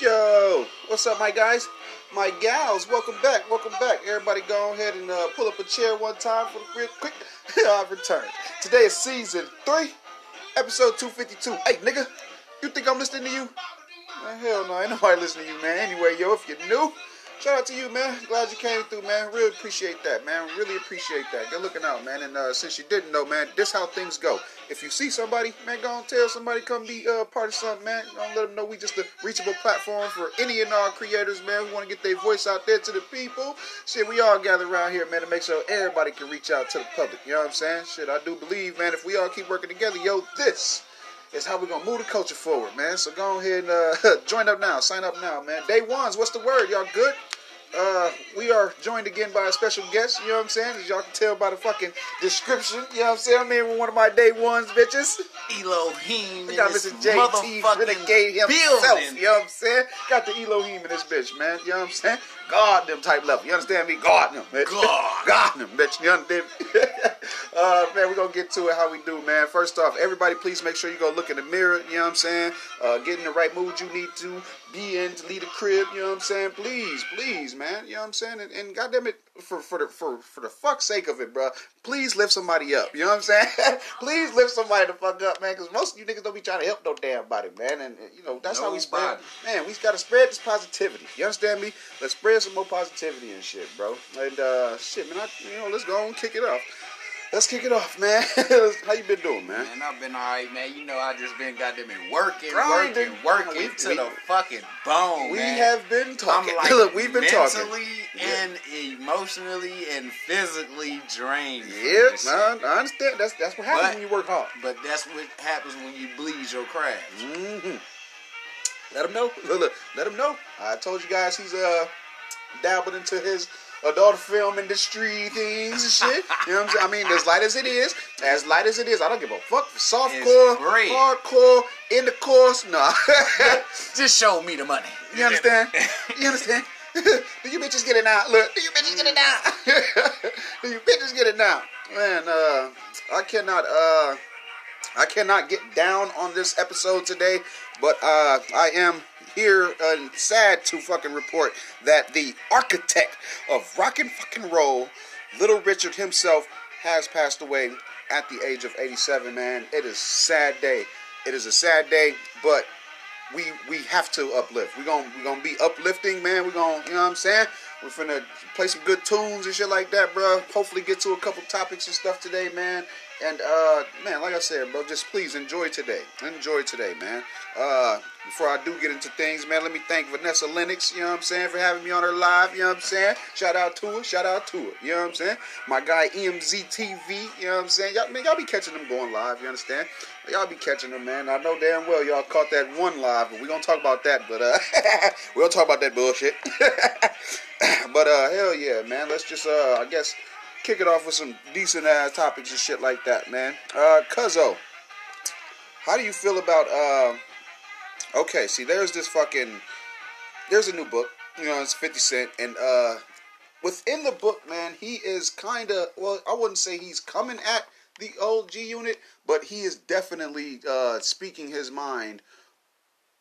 Yo, what's up, my guys? My gals, welcome back, welcome back. Everybody go ahead and uh, pull up a chair one time for the real quick. I've returned. Today is season 3, episode 252. Hey, nigga, you think I'm listening to you? Man, hell no, ain't nobody listening to you, man. Anyway, yo, if you're new, shout out to you, man. Glad you came through, man. Really appreciate that, man. Really appreciate that. Good looking out, man. And uh, since you didn't know, man, this how things go. If you see somebody, man, go and tell somebody come be uh, part of something, man. Don't let them know we just a reachable platform for any and all creators, man. We want to get their voice out there to the people. Shit, we all gather around here, man, to make sure everybody can reach out to the public. You know what I'm saying? Shit, I do believe, man, if we all keep working together, yo, this is how we're gonna move the culture forward, man. So go ahead and uh, join up now, sign up now, man. Day ones, what's the word? Y'all good? Uh, we are joined again by a special guest, you know what I'm saying? As y'all can tell by the fucking description, you know what I'm saying? I'm here with one of my day ones, bitches. Elohim. We got Mr. JT Renegade himself, you know what I'm saying? Got the Elohim in this bitch, man, you know what I'm saying? God them type level, you understand me? God them, bitch. God. God them, bitch, you understand me? uh, man, we're gonna get to it how we do, man. First off, everybody please make sure you go look in the mirror, you know what I'm saying? Uh, get in the right mood you need to be in to leave the crib, you know what I'm saying? Please, please, man, you know what I'm saying? And, and goddamn it, for for the for for the fuck's sake of it, bro, please lift somebody up. You know what I'm saying? please lift somebody the fuck up, man, because most of you niggas don't be trying to help no damn body, man. And, and, you know that's how we spread. Man, we gotta spread this positivity. You understand me? Let's spread some more positivity and shit, bro. And uh shit, man, I, you know, let's go and kick it off. Let's kick it off, man. how you been doing, man? Man, I've been alright, man. You know, I just been goddamn working, Grinding. working, working We- to we- the fucking bone, We man. have been talking. like Look, we've been talking. mentally and emotionally and physically drained. Yep, man. I understand. That's that's what happens But- when you work hard. But that's what happens when you bleed your craft. hmm Let him know. Look, look, let him know. I told you guys he's uh dabbled into his adult film industry things and shit. you know what I'm saying? I mean, as light as it is, as light as it is, I don't give a fuck for softcore, It's great. hardcore, intercourse. No, Just show me the money. you understand? You understand? do you bitches get it now? Look, do you bitches get it now? do you bitches get it now? Man, uh, I cannot, uh, I cannot get down on this episode today, but uh, I am here and sad to fucking report that the architect of rock and fucking roll, Little Richard himself, has passed away at the age of 87. Man, it is sad day. It is a sad day, but we we have to uplift. We're gonna we gonna be uplifting, man. We're gonna, you know what I'm saying? We're finna play some good tunes and shit like that, bro. Hopefully get to a couple topics and stuff today, man. And uh man, like I said, bro, just please enjoy today. Enjoy today, man. Uh before I do get into things, man, let me thank Vanessa Lennox, you know what I'm saying, for having me on her live, you know what I'm saying? Shout out to her, shout out to her, you know what I'm saying? My guy EMZ TV, you know what I'm saying? Y'all, man, y'all be catching them going live, you understand? Y'all be catching them, man. I know damn well y'all caught that one live, but we gonna talk about that, but uh we don't talk about that bullshit. but uh hell yeah, man. Let's just uh I guess kick it off with some decent ass topics and shit like that, man. Uh Cuzzo, how do you feel about uh okay, see there's this fucking there's a new book, you know, it's 50 Cent, and uh within the book, man, he is kinda well, I wouldn't say he's coming at the old G unit, but he is definitely uh speaking his mind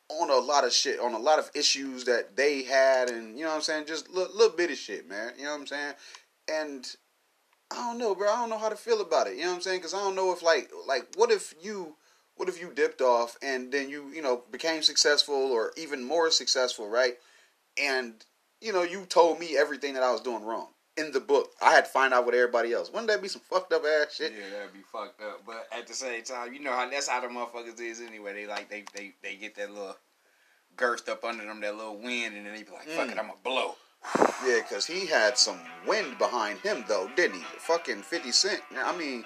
on a lot of shit, on a lot of issues that they had, and you know what I'm saying, just little, little bitty shit, man. You know what I'm saying, and I don't know, bro. I don't know how to feel about it. You know what I'm saying? Because I don't know if like like what if you what if you dipped off and then you you know became successful or even more successful, right? And you know you told me everything that I was doing wrong in the book. I had to find out with everybody else. Wouldn't that be some fucked up ass shit? Yeah, that'd be fucked up. But at the same time, you know how that's how the motherfuckers is anyway. They like they they they get that little girth up under them, that little wind, and then they be like, "Fuck it, Mm. I'ma blow." Yeah, because he had some wind behind him, though, didn't he? Fucking 50 Cent. I mean,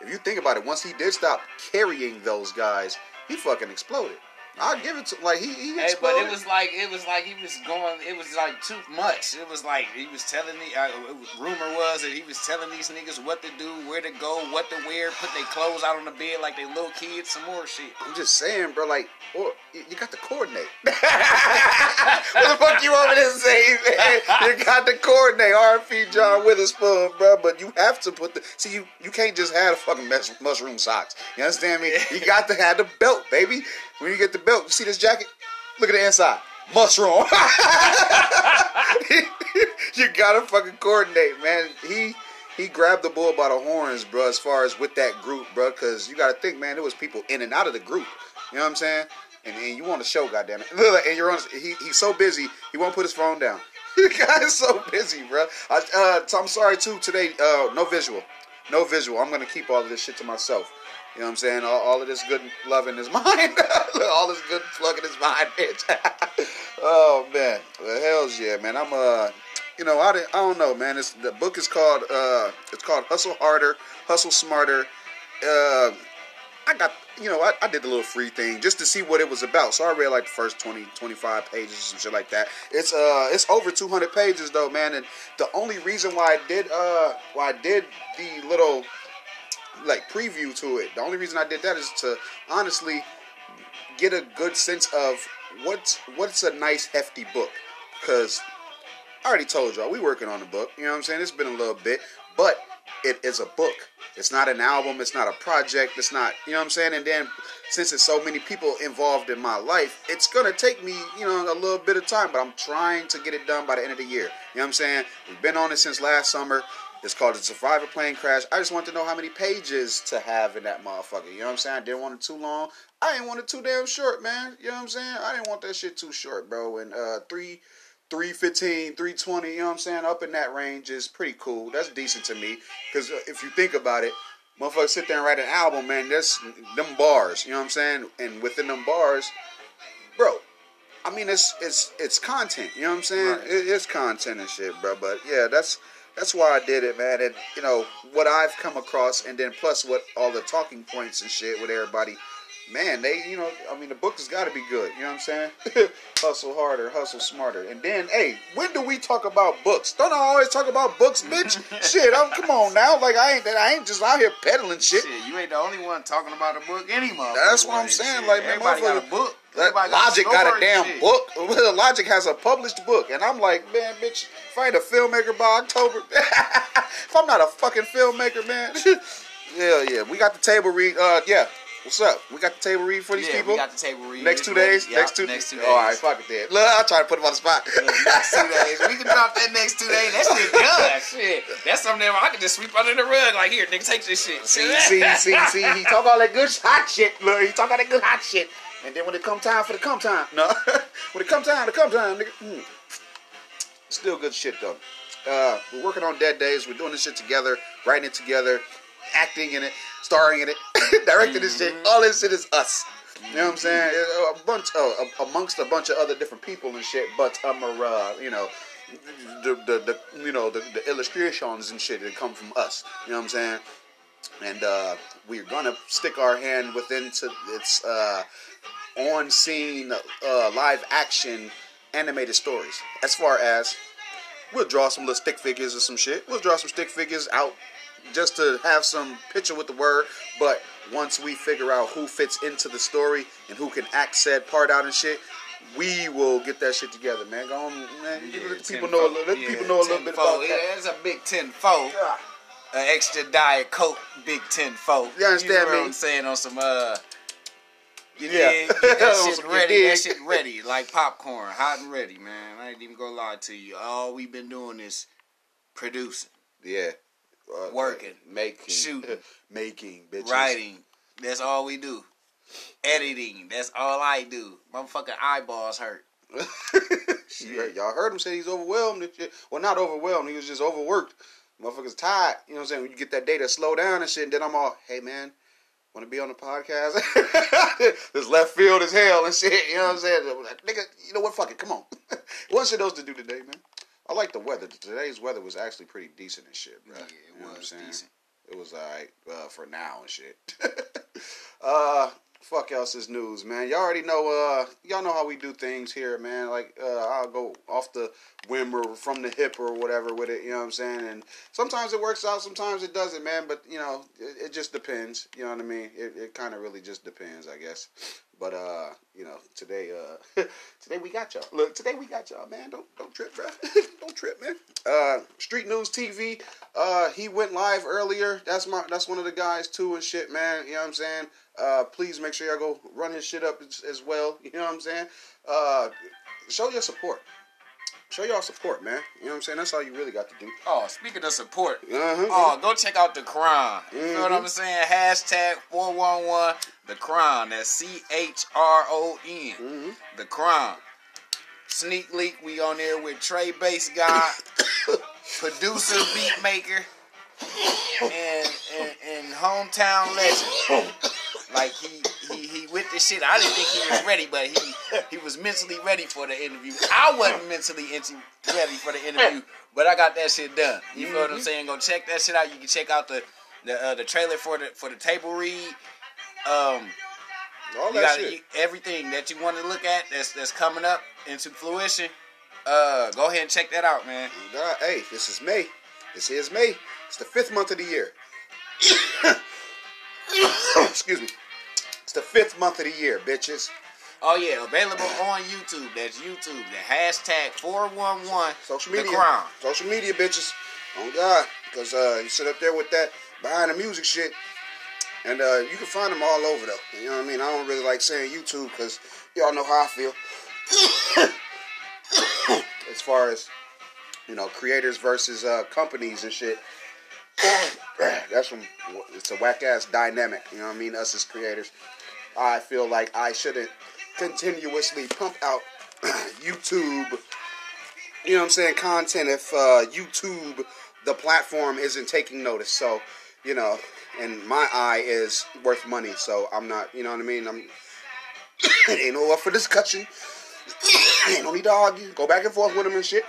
if you think about it, once he did stop carrying those guys, he fucking exploded. I'll give it to like he, he Hey, but it was like it was like he was going. It was like too much. It was like he was telling me. Uh, was, rumor was that he was telling these niggas what to do, where to go, what to wear, put their clothes out on the bed like they little kids. Some more shit. I'm just saying, bro. Like, or you got to coordinate. what the fuck you want me to say, man? You got to coordinate. R.P. John Witherspoon, bro. But you have to put the see. You you can't just have the fucking mus- mushroom socks. You understand me? You got to have the belt, baby. When you get the belt, you see this jacket. Look at the inside. Mushroom. you gotta fucking coordinate, man. He he grabbed the bull by the horns, bro. As far as with that group, bro, because you gotta think, man. There was people in and out of the group. You know what I'm saying? And, and you want to show, goddamn it. And you're on. He, he's so busy, he won't put his phone down. the guy's so busy, bro. I, uh, so I'm sorry too. Today, uh, no visual, no visual. I'm gonna keep all of this shit to myself. You know what I'm saying? All, all of this good love in his mind. all this good plug in his mind, bitch. oh man, well, hell's yeah, man. I'm uh, you know, I, I don't know, man. It's the book is called uh, it's called Hustle Harder, Hustle Smarter. Uh, I got you know, I, I, did the little free thing just to see what it was about. So I read like the first 20, 25 pages some shit like that. It's uh it's over 200 pages though, man. And the only reason why I did uh why I did the little like preview to it, the only reason I did that is to honestly get a good sense of what's what's a nice hefty book because I already told y'all we working on the book. You know what I'm saying? It's been a little bit, but it is a book. It's not an album. It's not a project. It's not, you know what I'm saying? And then since there's so many people involved in my life, it's to take me, you know, a little bit of time, but I'm trying to get it done by the end of the year. You know what I'm saying? We've been on it since last summer. It's called The Survivor Plane Crash. I just want to know how many pages to have in that motherfucker. You know what I'm saying? I didn't want it too long. I didn't want it too damn short, man. You know what I'm saying? I didn't want that shit too short, bro. And uh, three 315, 320, you know what I'm saying? Up in that range is pretty cool. That's decent to me. Because uh, if you think about it, motherfuckers sit there and write an album, man, that's them bars, you know what I'm saying? And within them bars, bro, I mean, it's it's it's content, you know what I'm saying? Right. It, it's content and shit, bro. But yeah, that's that's why I did it, man. And you know what I've come across, and then plus what all the talking points and shit with everybody man, they, you know, I mean, the book has got to be good. You know what I'm saying? hustle harder, hustle smarter. And then, hey, when do we talk about books? Don't I always talk about books, bitch? shit, I'm, come on now. Like, I ain't I ain't just out here peddling shit. Shit, you ain't the only one talking about a book anymore. That's what I'm saying. Shit. Like, man, Everybody got a book. That Logic got a damn shit. book. Logic has a published book, and I'm like, man, bitch, if I ain't a filmmaker by October, if I'm not a fucking filmmaker, man, yeah, yeah, we got the table read. Uh, yeah, What's up? We got the table read for these yeah, people. We got the table read. Next two days. Yep, next two. Next two days. All right, fuck it then. Look, I'll try to put him on the spot. Next two days. We can drop that next two days. That shit done. shit. That's something that I can just sweep under the rug. Like here, nigga, take this shit. See, see, see, see. He talk all that good hot shit. Look, he talk all that good hot shit. And then when it come time for the come time, no. when it come time, the come time, nigga. Mm. Still good shit though. Uh, we're working on Dead Days. We're doing this shit together, writing it together, acting in it starring in it, directing this shit. All this shit is us. You know what I'm saying? A bunch, uh, amongst a bunch of other different people and shit. But um, uh, you know, the, the, the you know the, the illustrations and shit that come from us. You know what I'm saying? And uh, we're gonna stick our hand within to its uh, on scene uh, live action animated stories. As far as we'll draw some little stick figures or some shit. We'll draw some stick figures out just to have some picture with the word. But once we figure out who fits into the story and who can act said part out and shit, we will get that shit together, man. Go on, man. Yeah, let people know. Let yeah, people know a little bit about that. Yeah, it's a big ten fold. Yeah. An extra diet coke, big ten fold. You understand you know me? What I'm saying on some uh. You yeah, that shit ready. That shit ready, like popcorn, hot and ready, man. I ain't even gonna lie to you. All we've been doing is producing. Yeah uh, working, making, shooting, making, bitches. writing. That's all we do. Editing. That's all I do. Motherfucking eyeballs hurt. Y'all heard him say he's overwhelmed. Well, not overwhelmed. He was just overworked. Motherfuckers tired. You know what I'm saying? When you get that data slow down and shit, and then I'm all, hey man, want to be on the podcast? this left field as hell and shit. You know what I'm saying? Nigga, you know what? Fuck it. Come on. What's it else to do today, man? I like the weather. Today's weather was actually pretty decent and shit, bro. Yeah, it you know was decent. It was alright uh, for now and shit. uh, fuck else is news, man. Y'all already know. Uh, y'all know how we do things here, man. Like uh, I'll go off the whim or from the hip or whatever with it. You know what I'm saying? And sometimes it works out, sometimes it doesn't, man. But you know, it, it just depends. You know what I mean? It, it kind of really just depends, I guess. But uh, you know, today uh, today we got y'all. Look, today we got y'all, man. Don't don't trip, bro. don't trip, man. Uh, Street News TV. Uh, he went live earlier. That's my that's one of the guys too and shit, man. You know what I'm saying? Uh, please make sure y'all go run his shit up as, as well. You know what I'm saying? Uh, show your support. Show y'all support, man. You know what I'm saying? That's all you really got to do. Oh, speaking of support, Uh-huh. oh, go check out the Crown. You know what. I'm saying? Hashtag four one one the Crown. That's C H R O N. hmm The Crown. Sneak leak. We on there with Trey Bass guy, producer, beat maker, and, and and hometown legend. Like he he he with this shit. I didn't think he was ready, but he he was mentally ready for the interview. I wasn't mentally into, ready for the interview, but I got that shit done. You know what I'm saying? Go check that shit out. You can check out the the uh, the trailer for the for the table read. Um, All you that got shit. everything that you want to look at that's that's coming up into fruition. Uh, go ahead and check that out, man. God, hey, this is May. This is May. It's the fifth month of the year. Excuse me. It's the fifth month of the year, bitches. Oh yeah, available on YouTube. That's YouTube. The hashtag four one one Social media. the crown. Social media, bitches. Oh God, because uh, you sit up there with that behind the music shit, and uh, you can find them all over though. You know what I mean? I don't really like saying YouTube because y'all know how I feel. as far as you know, creators versus uh, companies and shit. That's from it's a whack ass dynamic. You know what I mean? Us as creators, I feel like I shouldn't continuously pump out YouTube you know what I'm saying, content if uh, YouTube, the platform, isn't taking notice. So, you know, and my eye is worth money. So I'm not, you know what I mean? I'm ain't no up for discussion. ain't no need to argue. Go back and forth with them and shit.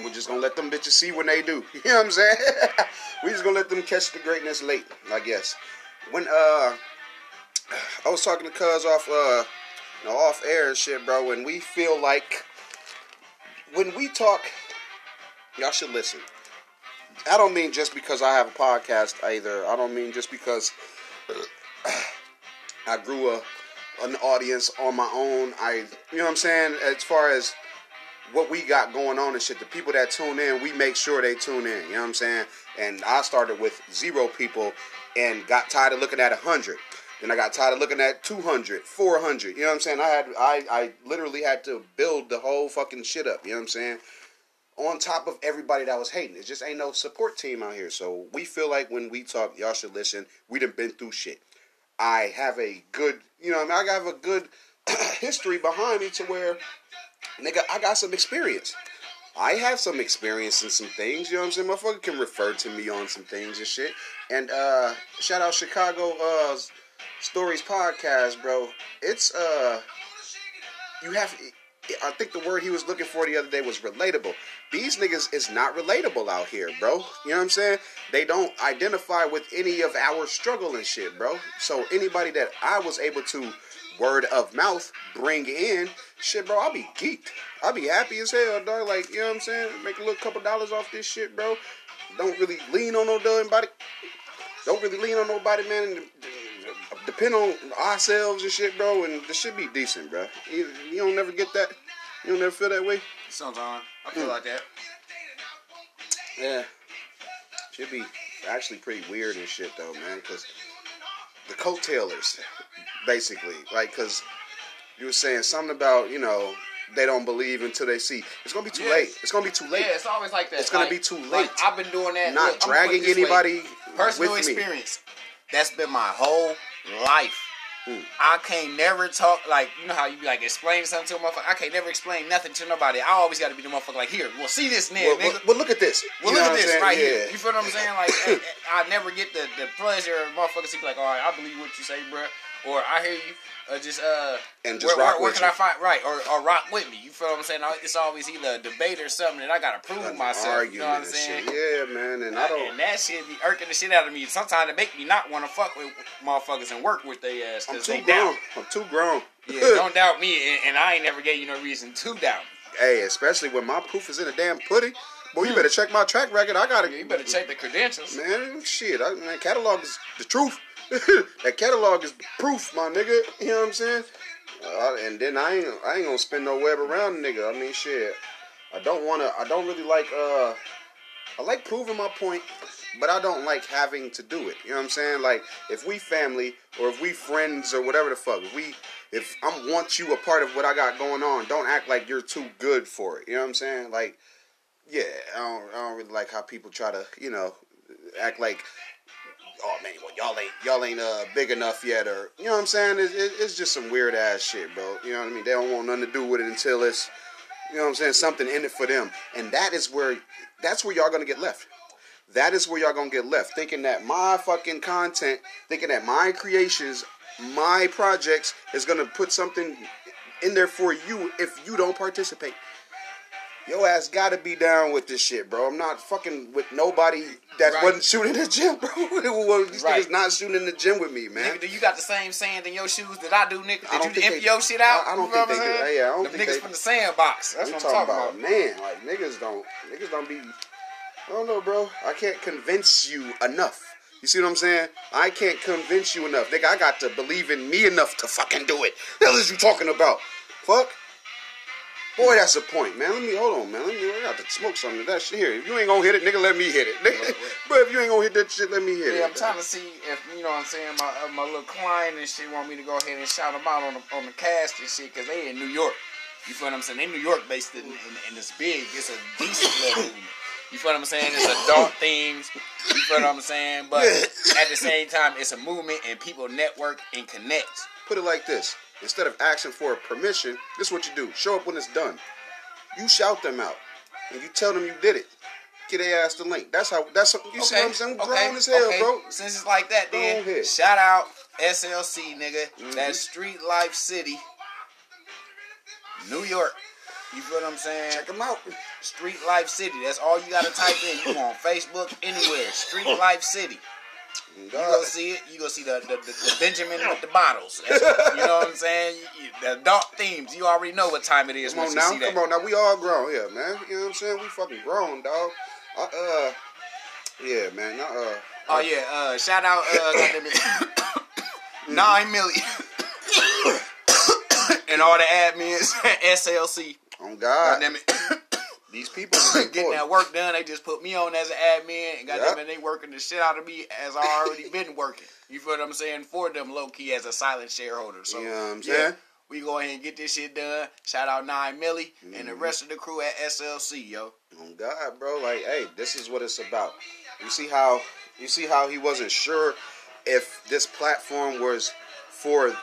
And we're just gonna let them bitches see when they do. You know what I'm saying? we just gonna let them catch the greatness late, I guess. When uh, I was talking to Cuz off uh, you know, off air and shit, bro. When we feel like when we talk, y'all should listen. I don't mean just because I have a podcast either. I don't mean just because I grew a an audience on my own. I, you know what I'm saying? As far as what we got going on and shit, the people that tune in, we make sure they tune in. You know what I'm saying? And I started with zero people and got tired of looking at 100. Then I got tired of looking at 200, 400. You know what I'm saying? I had, I, I literally had to build the whole fucking shit up. You know what I'm saying? On top of everybody that was hating. It just ain't no support team out here. So we feel like when we talk, y'all should listen. We done been through shit. I have a good, you know, I, mean? I have a good history behind me to where, nigga, I got some experience. I have some experience in some things, you know what I'm saying? Motherfucker can refer to me on some things and shit. And uh shout out Chicago uh Stories podcast, bro. It's uh you have I think the word he was looking for the other day was relatable. These niggas is not relatable out here, bro. You know what I'm saying? They don't identify with any of our struggle and shit, bro. So anybody that I was able to word of mouth bring in, shit, bro, I'll be geeked. I'll be happy as hell, dog. Like, you know what I'm saying? Make a little couple dollars off this shit, bro. Don't really lean on no nobody. Don't really lean on nobody, man. And depend on ourselves and shit, bro. And this should be decent, bro. You, you don't never get that. You don't never feel that way. Sometimes I feel Mm. like that. Yeah. Should be actually pretty weird and shit though, man, because the coattailers, basically, like, because you were saying something about, you know, they don't believe until they see. It's gonna be too Yes. late. It's gonna be too late. Yeah, it's always like that. It's gonna Like- be too like, late. I've been doing that. Not Look, I'm gonna put dragging this way. anybody Personal with me. experience. That's been my whole life. Hmm. I can't never talk like you know how you be like explain something to a motherfucker. I can't never explain nothing to nobody. I always got to be the motherfucker like here. Well, see this nigga. Well, nigga. well, look at this. Well, You look at this saying? right Yeah. here. You feel what I'm saying? Like, eh, I never get the, the pleasure of motherfuckers to be like, all right, I believe what you say, bruh. Or I hear you. Or just, uh, And just where, rock where, where with can you. I find, right? Or, or rock with me. You feel what I'm saying? It's always either a debate or something that I got to prove myself. You know what I'm saying? shit. Yeah, man. And I don't. And that shit be irking the shit out of me. Sometimes it make me not want to fuck with motherfuckers and work with their ass I'm too grown. doubt. I'm too grown. Yeah, don't doubt me, and, and I ain't never gave you no reason to doubt me. Hey, especially when my proof is in a damn pudding. Boy, you better check my track record. I gotta. You better check the credentials. Man, shit. I, man, catalog is the truth. that catalog is proof, my nigga. You know what I'm saying? Uh, and then I ain't I ain't gonna spin no web around nigga. I mean, shit. I don't wanna. I don't really like. Uh, I like proving my point, but I don't like having to do it. You know what I'm saying? Like if we family or if we friends or whatever the fuck, if we if I want you a part of what I got going on, don't act like you're too good for it. You know what I'm saying? Like, yeah, I don't, I don't really like how people try to, you know, act like, oh man, well, y'all ain't y'all ain't uh, big enough yet, or you know what I'm saying? It, it, it's just some weird ass shit, bro. You know what I mean? They don't want nothing to do with it until it's, you know what I'm saying, something in it for them, and that is where that's where y'all gonna get left. That is where y'all gonna get left, thinking that my fucking content, thinking that my creations my projects is gonna put something in there for you if you don't participate. Yo ass gotta be down with this shit, bro. I'm not fucking with nobody that right. wasn't shooting the gym, bro. These right. niggas not shooting in the gym with me, man. Nigga, do you got the same sand in your shoes that I do, nigga? Did you empty they, your shit out? I, I don't think they do. Yeah, I don't the think niggas they, from the sandbox. That's what I'm talking, about. about. Man, like niggas don't, niggas don't be. I don't know, bro. I can't convince you enough. You see what I'm saying? I can't convince you enough. Nigga, I got to believe in me enough to fucking do it. The hell is you talking about? Fuck. Boy, that's a point, man. Let me hold on, man. Let me. I got to smoke something of that shit here. If you ain't gonna hit it, nigga, let me hit it. Nigga. Bro, if you ain't gonna hit that shit, let me hit yeah, it. Yeah, I'm trying to see if you know what I'm saying. My uh, my little client and shit want me to go ahead and shout them out on the on the cast and shit because they in New York. You feel what I'm saying? They New York based and, and, and it's big. It's a decent level. You feel what I'm saying? It's adult themes. You feel what I'm saying? But at the same time, it's a movement and people network and connect. Put it like this: instead of asking for a permission, this is what you do. Show up when it's done. You shout them out, and you tell them you did it. Get their ass the link. That's how. That's how, you okay. see what I'm saying? We okay. grown as hell, okay. bro. Since it's like that, then shout out SLC, nigga. Mm-hmm. That Street Life City, New York. You feel what I'm saying? Check them out. Street Life City. That's all you gotta type in. You on Facebook, anywhere. Street Life City. You go see it. You go see the the, the, the Benjamin with the bottles. That's, you know what I'm saying? You, the adult themes. You already know what time it is. Come on now. Come on now. We all grown here, man. You know what I'm saying? We fucking grown, dog. Uh, uh yeah, man. Uh, uh, oh yeah. Uh, shout out. Uh, nine million. and all the admins at SLC. Oh God. God it. These people getting that work done. They just put me on as an admin, and goddamn yep. they working the shit out of me as I already been working. You feel what I'm saying? For them, low key as a silent shareholder. So you know what I'm saying? Yeah, we go ahead and get this shit done. Shout out Nine Millie mm-hmm. and the mm-hmm. rest of the crew at SLC, yo. Oh God, bro! Like, hey, this is what it's about. You see how you see how he wasn't sure if this platform was for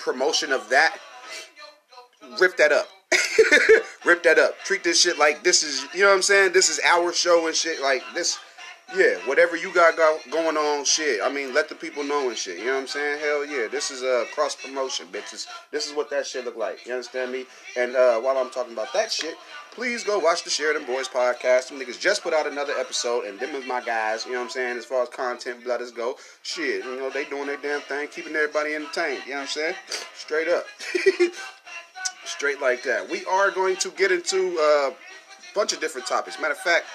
promotion of that. Rip that up Rip that up. Treat this shit like this is, you know what I'm saying? This is our show and shit. Like this, yeah, whatever you got going on, shit. I mean, let the people know and shit. You know what I'm saying? Hell yeah, this is a cross promotion, bitches. This is what that shit look like. You understand me? And uh, while I'm talking about that shit, please go watch the Sheridan Boys podcast. Them niggas just put out another episode, and them is my guys. You know what I'm saying? As far as content blooders go, shit, you know they doing their damn thing, keeping everybody entertained. You know what I'm saying? Straight up. straight like that. We are going to get into a bunch of different topics. Matter of fact,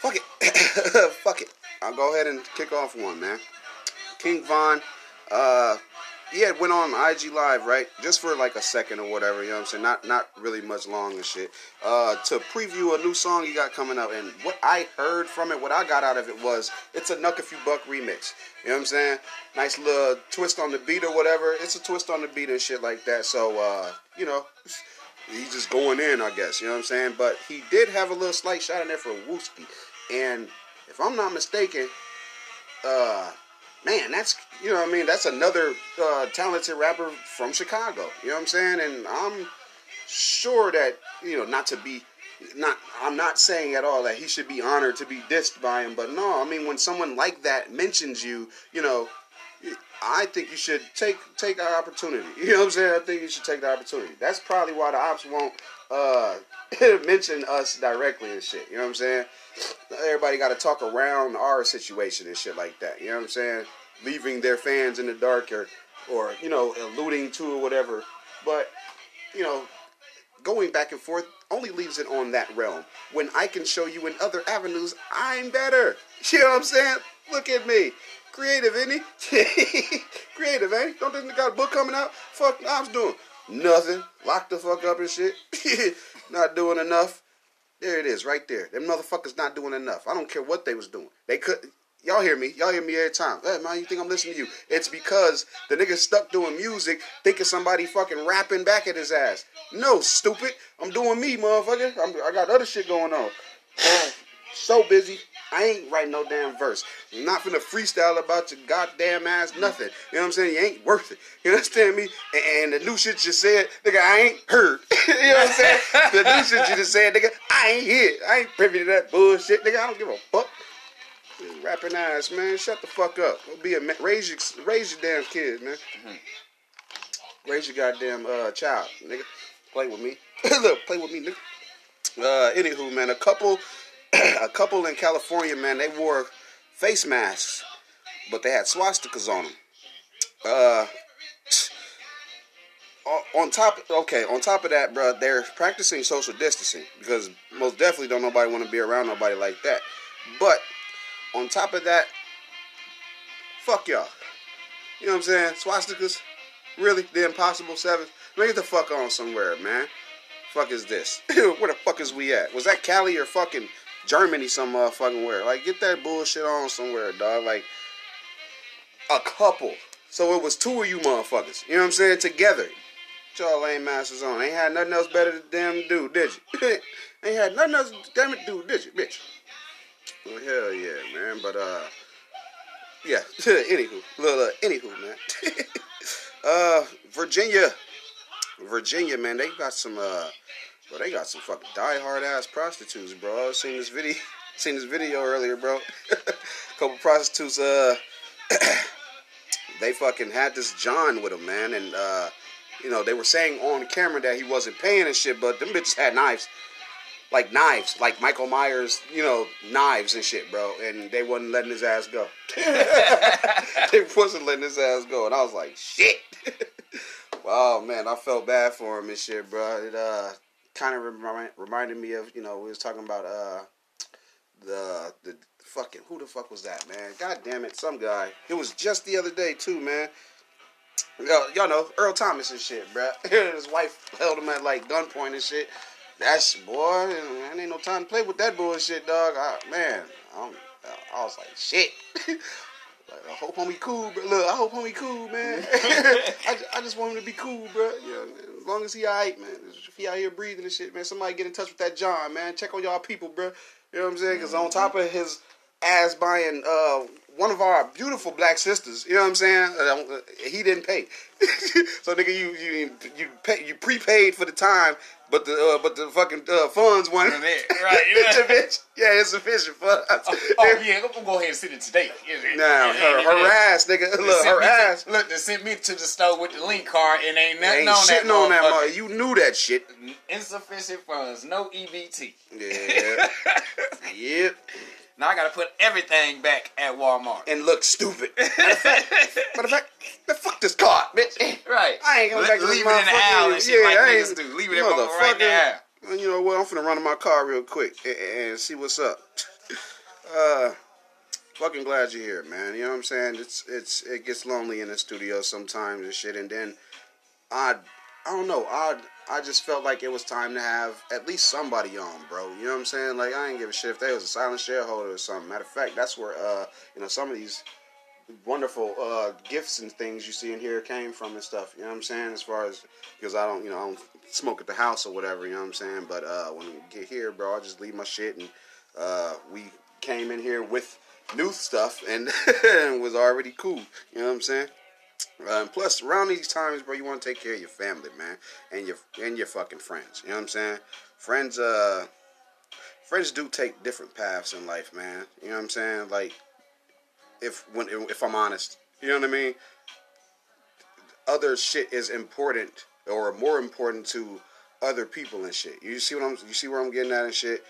fuck it, fuck it. I'll go ahead and kick off one, man. King Von, uh, yeah, it went on IG Live, right? Just for like a second or whatever, you know what I'm saying? Not not really much long and shit. Uh, to preview a new song he got coming up. And what I heard from it, what I got out of it was it's a Knuck If You Buck remix. You know what I'm saying? Nice little twist on the beat or whatever. It's a twist on the beat and shit like that. So, uh, you know, he's just going in, I guess. You know what I'm saying? But he did have a little slight shot in there for Wooski. And if I'm not mistaken, uh, man, that's you know what I mean. That's another uh, talented rapper from Chicago. You know what I'm saying? And I'm sure that you know not to be not I'm not saying at all that he should be honored to be dissed by him, but no, I mean when someone like that mentions you, you know, I think you should take take our opportunity. You know what I'm saying? I think you should take the opportunity. That's probably why the ops won't uh, mention us directly and shit. You know what I'm saying? Everybody got to talk around our situation and shit like that. You know what I'm saying? Leaving their fans in the dark or, or you know, alluding to or whatever. But, you know, going back and forth only leaves it on that realm. When I can show you in other avenues, I'm better. You know what I'm saying? Look at me. Creative, ain't he? Creative, ain't? Don't think nigga got a book coming out? Fuck, I'm doing nothing. Lock the fuck up and shit. Not doing enough. There it is, right there. Them motherfuckers not doing enough. I don't care what they was doing. They could. Y'all hear me? Y'all hear me every time. Hey, man, you think I'm listening to you? It's because the nigga stuck doing music, thinking somebody fucking rapping back at his ass. No, stupid. I'm doing me, motherfucker. I'm, I got other shit going on. so busy. I ain't writing no damn verse. I'm not finna freestyle about your goddamn ass nothing. You know what I'm saying? You ain't worth it. You understand me? And, and the new shit you said, nigga, I ain't heard. you know what I'm saying? The new shit you just said, nigga, I ain't here. I ain't privy to that bullshit, nigga. I don't give a fuck. Rapping ass, man. Shut the fuck up. Be a raise your raise your damn kids, man. Raise your goddamn uh, child, nigga. Play with me. Look, play with me, nigga. Uh, anywho, man, a couple, a couple in California, man, they wore face masks, but they had swastikas on them. Uh, on- top, okay, on top of that, bro, they're practicing social distancing because most definitely don't nobody want to be around nobody like that. But on top of that, fuck y'all. You know what I'm saying? Swastikas, really? The impossible seven? Man, get the fuck on somewhere, man. Fuck is this? where the fuck is we at? Was that Cali or fucking Germany? Some motherfucking where? Like, get that bullshit on somewhere, dog. Like, a couple. So it was two of you motherfuckers. You know what I'm saying? Together. Get y'all lame masters on. Ain't had nothing else better to damn do, did you? Ain't had nothing else damn it do, did you, bitch? Well, hell yeah, man. But uh, yeah. anywho, Little, look, anywho, man. uh, Virginia, Virginia, man. They got some uh, bro. They got some fucking diehard ass prostitutes, bro. I seen this video, seen this video earlier, bro. Couple prostitutes, uh, they fucking had this John with them, man, and uh. You know, they were saying on camera that he wasn't paying and shit, but them bitches had knives like knives, like Michael Myers, you know, knives and shit, bro. And they wasn't letting his ass go. they wasn't letting his ass go, and I was like, shit. wow, man, I felt bad for him and shit, bro. It uh kind of remi- reminded me of, you know, we was talking about uh the the fucking who the fuck was that, man? God damn it, some guy. It was just the other day too, man. Y'all, y'all know Earl Thomas and shit, bro. His wife held him at like gunpoint and shit. That's boy, man, ain't no time to play with that bullshit, dog. I, man, I'm, I was like, shit. like, I hope homie cool, bro. Look, I hope homie cool, man. I, ju- I just want him to be cool, bro. You know, as long as he alright, man. If he out here breathing and shit, man. Somebody get in touch with that John, man. Check on y'all people, bro. You know what I'm saying? Because on top of his ass buying uh, one of our beautiful black sisters, you know what I'm saying? Uh, he didn't pay. so nigga, you you you pay, you prepaid for the time, but the uh, but the fucking uh, funds went. Right, yeah. the bitch, yeah, it's sufficient funds. Oh yeah, I'm gonna go ahead and send it today. Now yeah, her her ass, nigga. Look, her me to- ass. look, they sent me to the store with the link card and ain't nothing Ain't on shitting that. on that mother. You knew that shit. Insufficient funds, no EBT. Yeah. yep. Now I gotta put everything back at Walmart. And look stupid. Matter of fact, matter of fact, man, fuck this card, bitch. Right. I ain't coming Le- back to this leave it in the and shit like I ain't- do. Leave it in right the aisle. You know what? I'm finna run in my car real quick and, and see what's up. Uh, fucking glad you're here, man. You know what I'm saying? It's it's it gets lonely in the studio sometimes and shit, and then I I don't know. I I just felt like it was time to have at least somebody on, bro. You know what I'm saying? Like I ain't give a shit if they was a silent shareholder or something. Matter of fact, that's where uh you know some of these wonderful uh, gifts and things you see in here came from and stuff. You know what I'm saying? As far as because I don't, you know, I don't smoke at the house or whatever. You know what I'm saying? But uh, when we get here, bro, I just leave my shit and uh, we came in here with new stuff and was already cool. You know what I'm saying? Uh, and plus, around these times, bro, you want to take care of your family, man, and your and your fucking friends. You know what I'm saying? Friends, uh, friends do take different paths in life, man. You know what I'm saying? Like, if when if I'm honest, you know what I mean. Other shit is important or more important to other people and shit. You see what I'm? You see where I'm getting at and shit,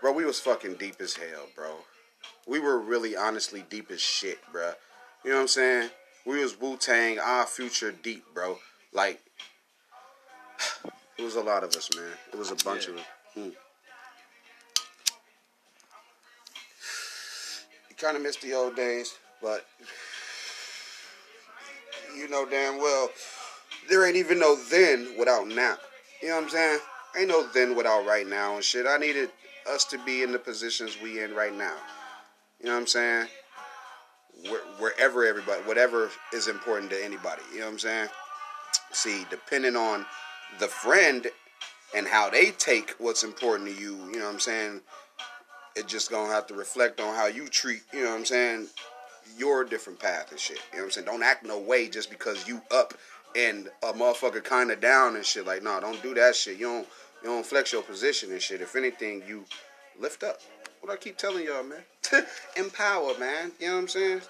bro. We was fucking deep as hell, bro. We were really honestly deep as shit, bro. You know what I'm saying? We was Wu Tang, our future deep, bro. Like, it was a lot of us, man. It was a bunch Yeah. of us. Mm. You kind of miss the old days, But you know damn well there ain't even no then without now. You know what I'm saying? Ain't no then without right now and shit. I needed us to be in the positions we in right now. You know what I'm saying? Where, wherever everybody, whatever is important to anybody. You know what I'm saying? See, depending on the friend and how they take what's important to you, you know what I'm saying? It just gonna have to reflect on how you treat, you know what I'm saying, your different path and shit. You know what I'm saying? Don't act no way just because you up and a motherfucker kind of down and shit. Like, no, don't do that shit. You don't you don't flex your position and shit. If anything, you lift up. What I keep telling y'all, man. Empower, man. You know what I'm saying?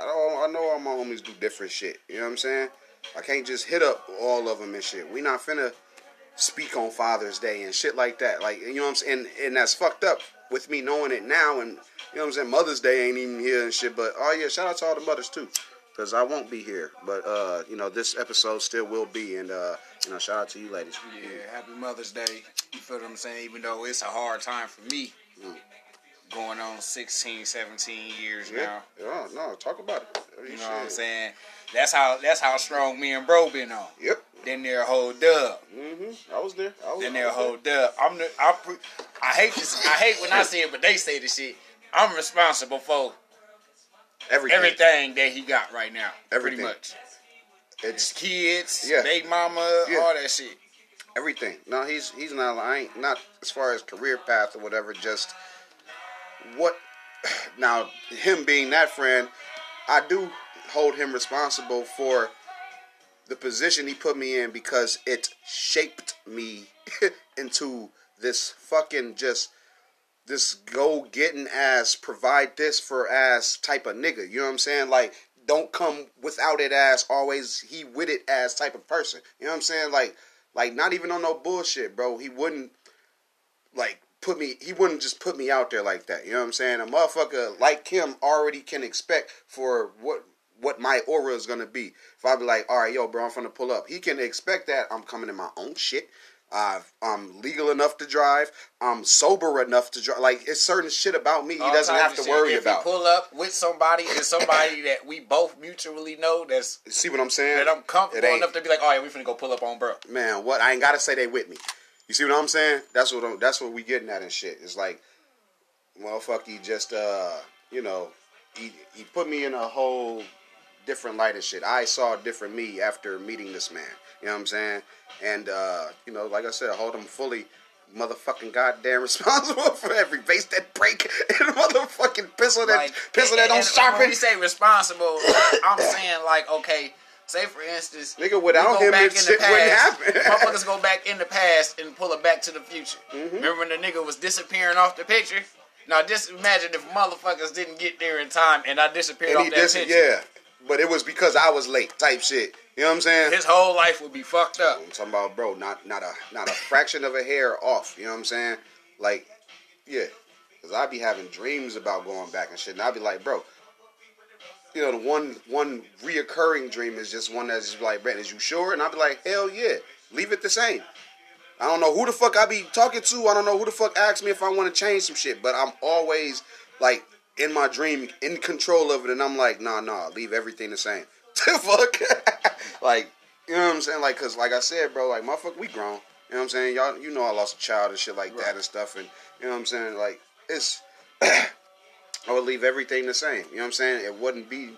I don't, I know all my homies do different shit. You know what I'm saying? I can't just hit up all of them and shit. We not finna speak on Father's Day and shit like that. Like, you know what I'm saying? And, and that's fucked up with me knowing it now. And, you know what I'm saying? Mother's Day ain't even here and shit. But, oh yeah, shout out to all the mothers too because I won't be here. But uh, you know, this episode still will be, and uh, you know, shout out to you, ladies. Yeah, happy Mother's Day. You feel what I'm saying? Even though it's a hard time for me, mm. Going on 16, 17 years yeah. now. Yeah, no, talk about it. You know what I'm saying? That's how that's how strong me and bro been on. Yep. Then there whole dub. Mm-hmm. I was there. I was, then there a whole dub. I'm the I, I hate this. I hate when I say it, but they say the shit. I'm responsible for Everything. Everything that he got right now. Everything. Pretty much. It's His kids, yeah. baby mama, yeah. all that shit. Everything. No, he's he's not. I ain't not as far as career path or whatever. Just what. Now him being that friend, I do hold him responsible for the position he put me in because it shaped me into this fucking just this go getting ass, provide this for ass type of nigga. You know what I'm saying? Like, don't come without it ass, always he with it ass type of person. You know what I'm saying? Like, like not even on no bullshit, bro. He wouldn't like put me. He wouldn't just put me out there like that. You know what I'm saying? A motherfucker like him already can expect for what what my aura is gonna be. If I be like, all right, yo, bro, I'm gonna pull up. He can expect that I'm coming in my own shit. i am legal enough to drive. I'm sober enough to drive. Like it's certain shit about me he All doesn't have to worry if about. Pull up with somebody and somebody that we both mutually know, that's see what I'm saying. That I'm comfortable enough to be like, all right, we finna go pull up on bro. Man, what I ain't gotta say they with me. You see what I'm saying? That's what I'm, that's what we getting at and shit. It's like, motherfucker, he just uh, you know, he he put me in a whole different light and shit. I saw a different me after meeting this man. You know what I'm saying? And uh, you know, like I said, hold him fully motherfucking goddamn responsible for every base that break and motherfucking pistol that like, pistol that don't sharpen. When you say responsible, I'm saying like okay. Say for instance, nigga, without him, back shit past, wouldn't happen. motherfuckers go back in the past and pull it back to the future. Mm-hmm. Remember when the nigga was disappearing off the picture? Now just imagine if motherfuckers didn't get there in time and I disappeared and off that dis- picture. Yeah, but it was because I was late, type shit. You know what I'm saying? His whole life would be fucked up. I'm talking about, bro, not not a not a fraction of a hair off. You know what I'm saying? Like, yeah, because I'd be having dreams about going back and shit, and I'd be like, bro, you know, the one one reoccurring dream is just one that's just like, Brent, is you sure? And I'd be like, hell yeah, leave it the same. I don't know who the fuck I be talking to. I don't know who the fuck asks me if I want to change some shit, but I'm always like in my dream in control of it, and I'm like, nah, nah, leave everything the same. The fuck, like you know what I'm saying? Like, cause like I said, bro, like motherfucker, we grown. You know what I'm saying? Y'all, you know, I lost a child and shit like right. that and stuff, and you know what I'm saying? Like, it's I would leave everything the same. You know what I'm saying? It wouldn't be,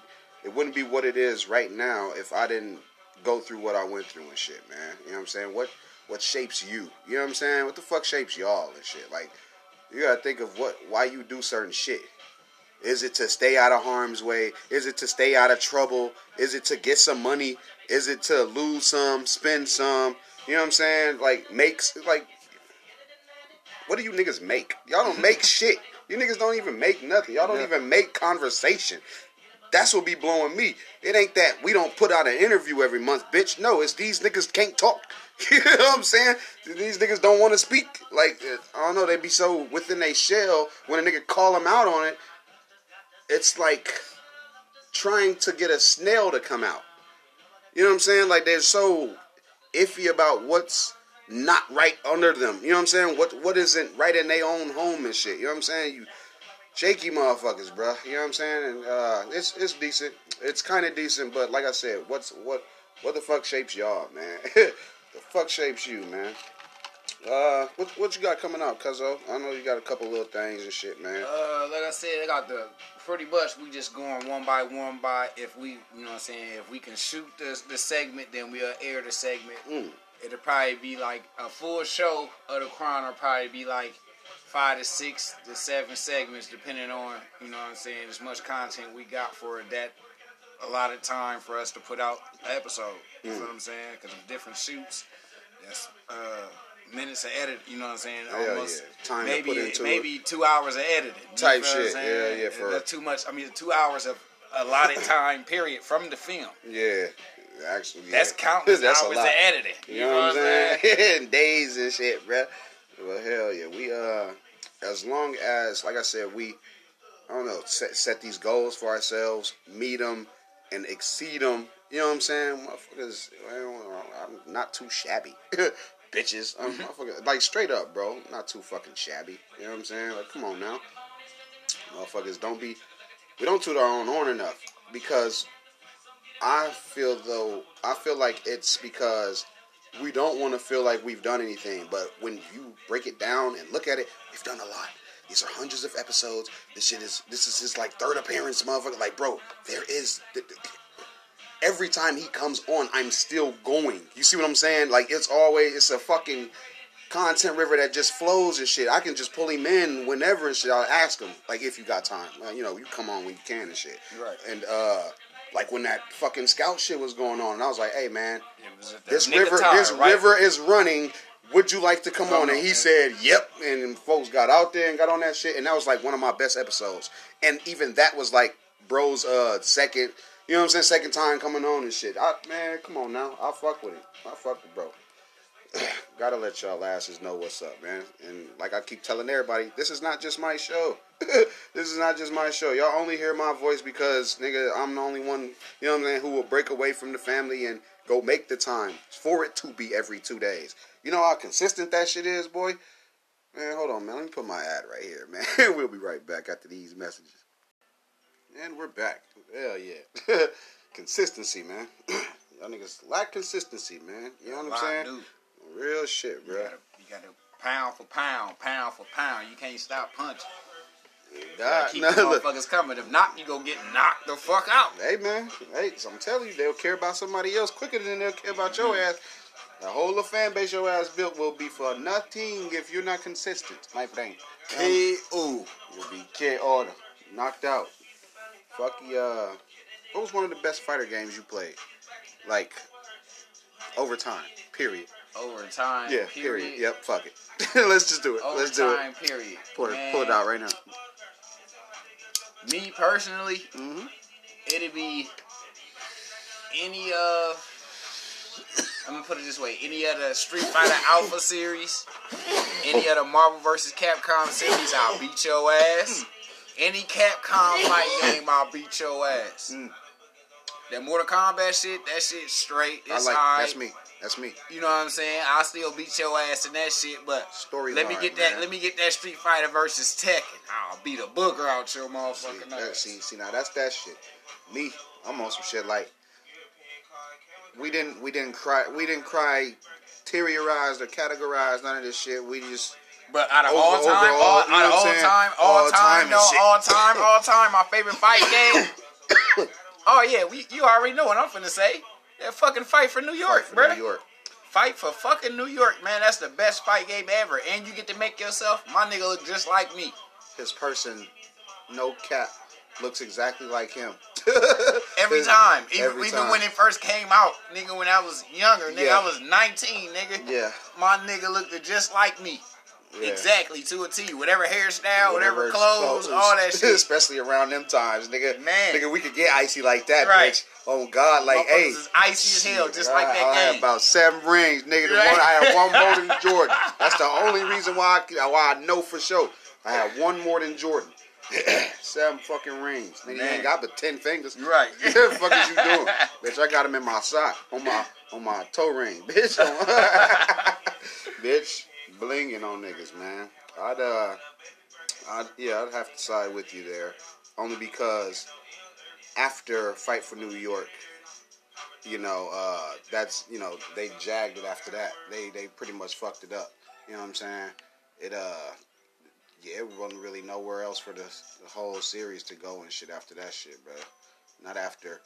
it wouldn't be what it is right now if I didn't go through what I went through and shit, man. You know what I'm saying? What what shapes you? You know what I'm saying? What the fuck shapes y'all and shit? Like, you gotta think of what why you do certain shit. Is it to stay out of harm's way? Is it to stay out of trouble? Is it to get some money? Is it to lose some, spend some? You know what I'm saying? Like makes like what do you niggas make? Y'all don't make shit. You niggas don't even make nothing. Y'all don't yeah. even make conversation. That's what be blowing me. It ain't that we don't put out an interview every month, bitch. No, it's these niggas can't talk. you know what I'm saying? These niggas don't want to speak. Like uh, I don't know, they be so within a shell when a nigga call them out on it it's like trying to get a snail to come out. You know what I'm saying? Like they're so iffy about what's not right under them. You know what I'm saying? What what isn't right in their own home and shit. You know what I'm saying? You shaky motherfuckers, bro. You know what I'm saying? And uh, it's it's decent. It's kind of decent, but like I said, what's what what the fuck shapes y'all, man? the fuck shapes you, man? Uh, what what you got coming up, Cuzzo? I know you got a couple little things and shit, man. Uh, like I said, I got the pretty much we just going one by one by. If we, you know, what I'm saying, if we can shoot the the segment, then we'll air the segment. Mm. It'll probably be like a full show of the Crown. Will probably be like five to six to seven segments, depending on you know what I'm saying, as much content we got for that. A lot of time for us to put out episode. You know what I'm saying? Because of different shoots. That's uh, minutes of edit. You know what I'm saying? Hell Almost yeah. Time to maybe put into maybe two hours of editing. You Type what I'm shit. Yeah, yeah, for- That's too much. I mean, two hours of allotted time period from the film. Yeah, actually, yeah. That's countless That's hours of editing. You know what I'm saying? Days and shit, bro. Well, hell yeah. We uh, as long as, like I said, we, I don't know, set set these goals for ourselves, meet them, and exceed them. You know what I'm saying? Motherfuckers, I'm not too shabby. Bitches, I'm motherfucker, like straight up, bro. Not too fucking shabby. You know what I'm saying? Like, come on now, motherfuckers. Don't be. We don't toot our own horn enough because I feel though I feel like it's because we don't want to feel like we've done anything. But when you break it down and look at it, we've done a lot. These are hundreds of episodes. This shit is this is his like third appearance, motherfucker. Like, bro, there is every time he comes on, I'm still going. You see what I'm saying? Like it's always it's a fucking content river that just flows and shit. I can just pull him in whenever and shit. I'll ask him like if you got time. You know, you come on when you can and shit. Right. And uh like when that fucking scout shit was going on, and I was like, "Hey man, It was at the this river, time, this right? river is running. Would you like to come on?" And he man. said, "Yep." And folks got out there and got on that shit, and that was like one of my best episodes. And even that was like bro's uh second, you know what I'm saying, second time coming on and shit. I, man, come on now, I fuck with him. I fuck with bro. Gotta let y'all asses know what's up, man. And like I keep telling everybody, this is not just my show. this is not just my show. Y'all only hear my voice because, nigga, I'm the only one, you know what I'm saying, who will break away from the family and go make the time for it to be every two days. You know how consistent that shit is, boy? Man, hold on, man. Let me put my ad right here, man. we'll be right back after these messages. And we're back. Hell yeah. consistency, man. Y'all niggas lack consistency, man. You know what I'm saying? Real shit, You bro. gotta, you gotta pound for pound, pound for pound. You can't stop punching. You God, keep nah, the look. motherfuckers coming. If not, you gonna get knocked the fuck out. Hey man, hey, so I'm telling you, they'll care about somebody else quicker than they'll care about your ass. The whole little fan base your ass built will be for nothing if you're not consistent, my friend. K.O. You'll be KO'd, knocked out. Fuck you. Uh, what was one of the best fighter games you played? Like overtime. Period. Overtime. Yeah. period. Period. Yep. Fuck it. Let's just do it. Let's do it. Period. Pull it, pull it out right now. Me personally, hmm it'd be any of. I'm gonna put it this way: any of the Street Fighter Alpha series, any of the Marvel vs. Capcom series, I'll beat your ass. Any Capcom fight game, I'll beat your ass. Mm. That Mortal Kombat shit, that shit straight. I It's like. alright. That's me. That's me. You know what I'm saying? I'll still beat your ass in that shit, but Storyline. let me get that. man. Let me get that Street Fighter versus Tekken. I'll beat a booger out your See, motherfucking that- ass. see, see, now that's that shit. Me, I'm on some shit like we didn't, we didn't cry, we didn't cry, terrorized or categorized none of this shit. We just But out of Over- all time, overall, all, you know out of all saying? time, all, All time, time no, shit. all time, all time, my favorite fight game. oh yeah, we you already know what I'm finna say. That fucking fight for New York, fight bro. New York. Fight for fucking New York, man. That's the best fight game ever. And you get to make yourself. My nigga look just like me. His person, no cap, looks exactly like him. Every time, even, every even time. when it first came out, nigga. When I was younger, nigga, Yeah. I was 19, nigga. Yeah, My nigga looked just like me. yeah. Exactly to a T. Whatever hairstyle, whatever, clothes, all that shit. Especially around them times, nigga. Man. nigga, we could get icy like that, Right. bitch. Oh God, like, hey, is icy as hell, just like that I had about seven rings, nigga. Right. one, I had one more than Jordan. That's the only reason why I, why I know for sure. I had one more than Jordan. seven fucking rings. Nigga, you ain't got but ten fingers. You right. What the fuck is you doing? Bitch, I got them in my sock. On my on my toe ring. Bitch. bitch. Blinging on niggas, man. I'd uh I'd, yeah, I'd have to side with you there, only because after Fight for New York, you know, uh, that's you know they jagged it after that. They they pretty much fucked it up. You know what I'm saying? It uh, yeah, it wasn't really nowhere else for the, the whole series to go and shit after that shit, bro. Not after,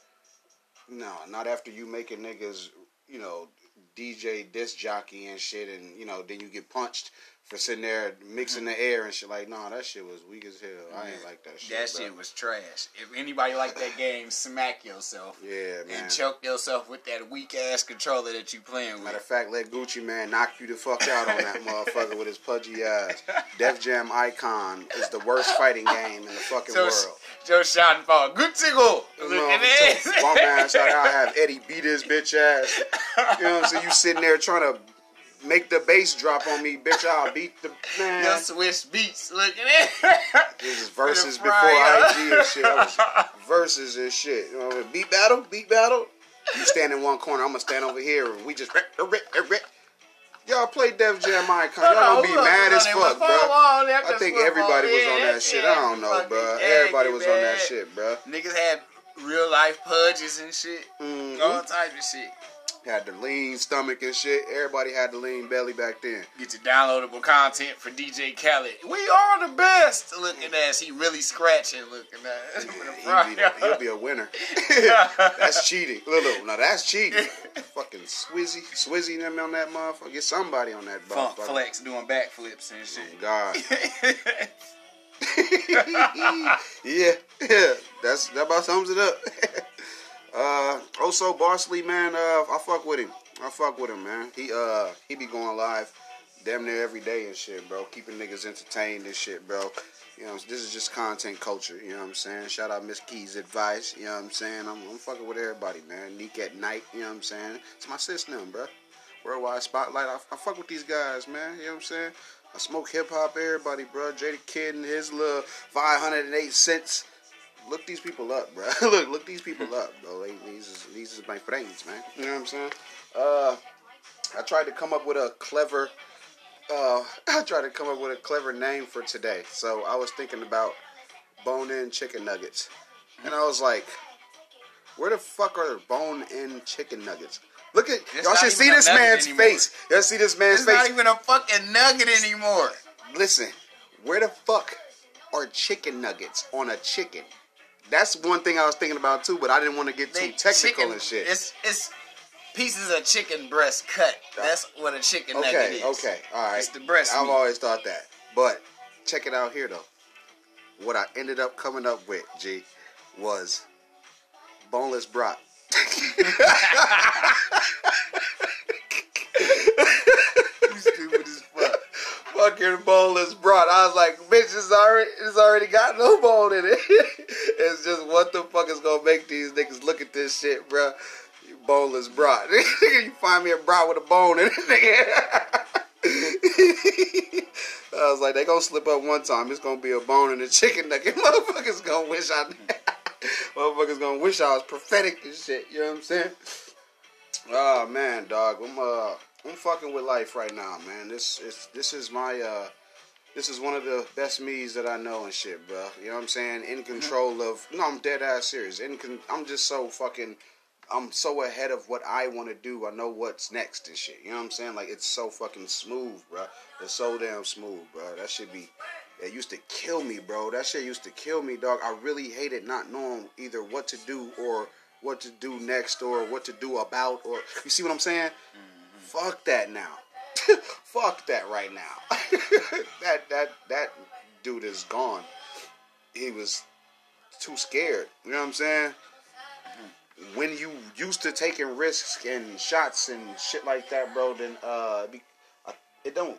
no, not after you making niggas, you know, DJ disc jockey and shit, and you know, then you get punched for sitting there mixing the air and shit. Like, nah, that shit was weak as hell. I ain't like that shit. That bro. shit was trash. If anybody like that game, smack yourself. Yeah, man. And choke yourself with that weak ass controller that you playing with. Matter of fact, let Gucci Mane knock you the fuck out on that motherfucker with his pudgy ass. Def Jam Icon is the worst fighting game in the fucking So, world. Joe good to go. Look No, at this. Bum ass out. I have Eddie beat his bitch ass. You know what I'm saying? You sitting there trying to make the bass drop on me, bitch. I'll beat the man. Your Swizz Beatz. Look at it. This is verses before. IG and shit. I was verses and shit. You know, beat battle, beat battle. You stand in one corner, I'm gonna stand over here, and we just rip, rip, rip. Y'all play Def Jam Icon. Y'all gonna be mad as fuck, bro. I think everybody was on that shit. I don't know, bro. Everybody was on that shit, bro. Niggas had real life pudges and shit. Mhm. All type of shit. Had the lean stomach and shit. Everybody had the lean belly back then. Get your downloadable content for DJ Khaled. We are the best. Looking at he really scratching. Looking at He'll be, he'll be a winner. that's cheating. Look, look, now that's cheating. Fucking Swizzy, Swizzy them on that motherfucker. Get somebody on that Funk motherfucker. flex doing backflips and oh, shit. Oh, God. yeah, yeah. That's that about sums it up. Uh, also Barsley, man. Uh, I fuck with him. I fuck with him, man. He uh he be going live damn near every day and shit, bro. Keeping niggas entertained and shit, bro. You know, this is just content culture. You know what I'm saying? Shout out Miss Keys advice. You know what I'm saying? I'm, I'm fucking with everybody, man. Neek at night. You know what I'm saying? It's my now, bro. Worldwide Spotlight. I, I fuck with these guys, man. You know what I'm saying? I smoke hip hop, everybody, bro. Jada Kid and his little 508 cents. Look these people up, bro. look, look these people up, bro. They, these, is, these is my friends, man. You know what I'm saying? Uh, I tried to come up with a clever. Uh, I tried to come up with a clever name for today. So I was thinking about bone-in chicken nuggets, and I was like, where the fuck are bone-in chicken nuggets? Look at It's y'all should see this man's anymore. face. Y'all see this man's It's face. It's not even a fucking nugget anymore. Listen, where the fuck are chicken nuggets on a chicken? That's one thing I was thinking about too, but I didn't want to get too technical chicken- and shit. It's it's pieces of chicken breast cut. That's what a chicken nugget okay, is. okay, all right. It's the breast I've meat. always thought that, but check it out here though. What I ended up coming up with, G, was boneless brat. You stupid as fuck. Fucking boneless brat. I was like, bitch, it's already it's already got no bone in it. it's just what the fuck is gonna make these niggas look at this shit, bro? You boneless brat. you find me a brat with a bone in it. I was like, they gonna slip up one time. It's gonna be a bone in the chicken nugget. Motherfuckers gonna wish I, motherfuckers gonna wish I was prophetic and shit. You know what I'm saying? Oh man, dog, I'm uh, I'm fucking with life right now, man. This is this is my uh, this is one of the best me's that I know and shit, bro. You know what I'm saying? In control of no, I'm dead ass serious. In con- I'm just so fucking. I'm so ahead of what I want to do. I know what's next and shit. You know what I'm saying? Like it's so fucking smooth, bro. It's so damn smooth, bro. That should be. It used to kill me, bro. That shit used to kill me, dog. I really hated not knowing either what to do or what to do next or what to do about or you see what I'm saying? Fuck that now. Fuck that right now. that that that dude is gone. He was too scared. You know what I'm saying? When you used to taking risks and shots and shit like that, bro, then uh, uh, it don't.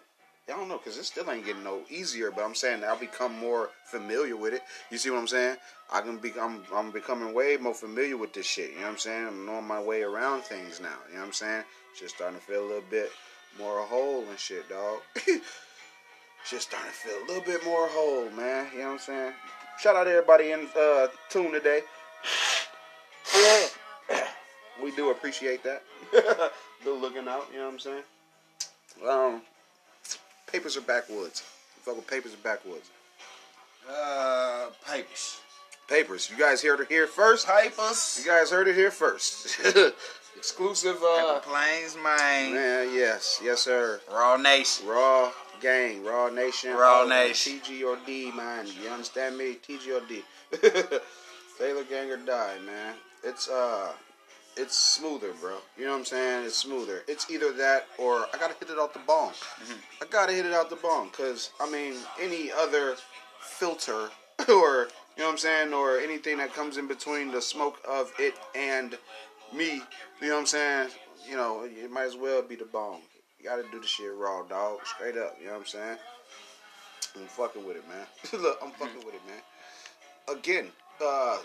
I don't know, cause it still ain't getting no easier. But I'm saying I'll become more familiar with it. You see what I'm saying? I can be. I'm. I'm becoming way more familiar with this shit. You know what I'm saying? I'm knowing my way around things now. You know what I'm saying? Just starting to feel a little bit more whole and shit, dog. Just starting to feel a little bit more whole, man. You know what I'm saying? Shout out to everybody in uh, tune today. we do appreciate that. Good looking out, you know what I'm saying? Um, papers are backwoods. Fuck with papers are backwoods. Uh, papers. Papers. You guys heard it here first. Papers. You guys heard it here first. Exclusive. Uh, Paper planes, man. man, yes, yes, sir. Raw Nation. Raw gang, Raw Nation, Raw all of them. Nation. TG or D, man. You understand me? TG or D. Taylor gang or die, man. It's uh, it's smoother, bro. You know what I'm saying? It's smoother. It's either that or I gotta hit it out the bong. I gotta hit it out the bong, cause I mean, any other filter or you know what I'm saying, or anything that comes in between the smoke of it and me, you know what I'm saying? You know, it might as well be the bong. You gotta do the shit raw, dog. Straight up, you know what I'm saying? I'm fucking with it, man. Look, I'm fucking with it, man. Again, uh,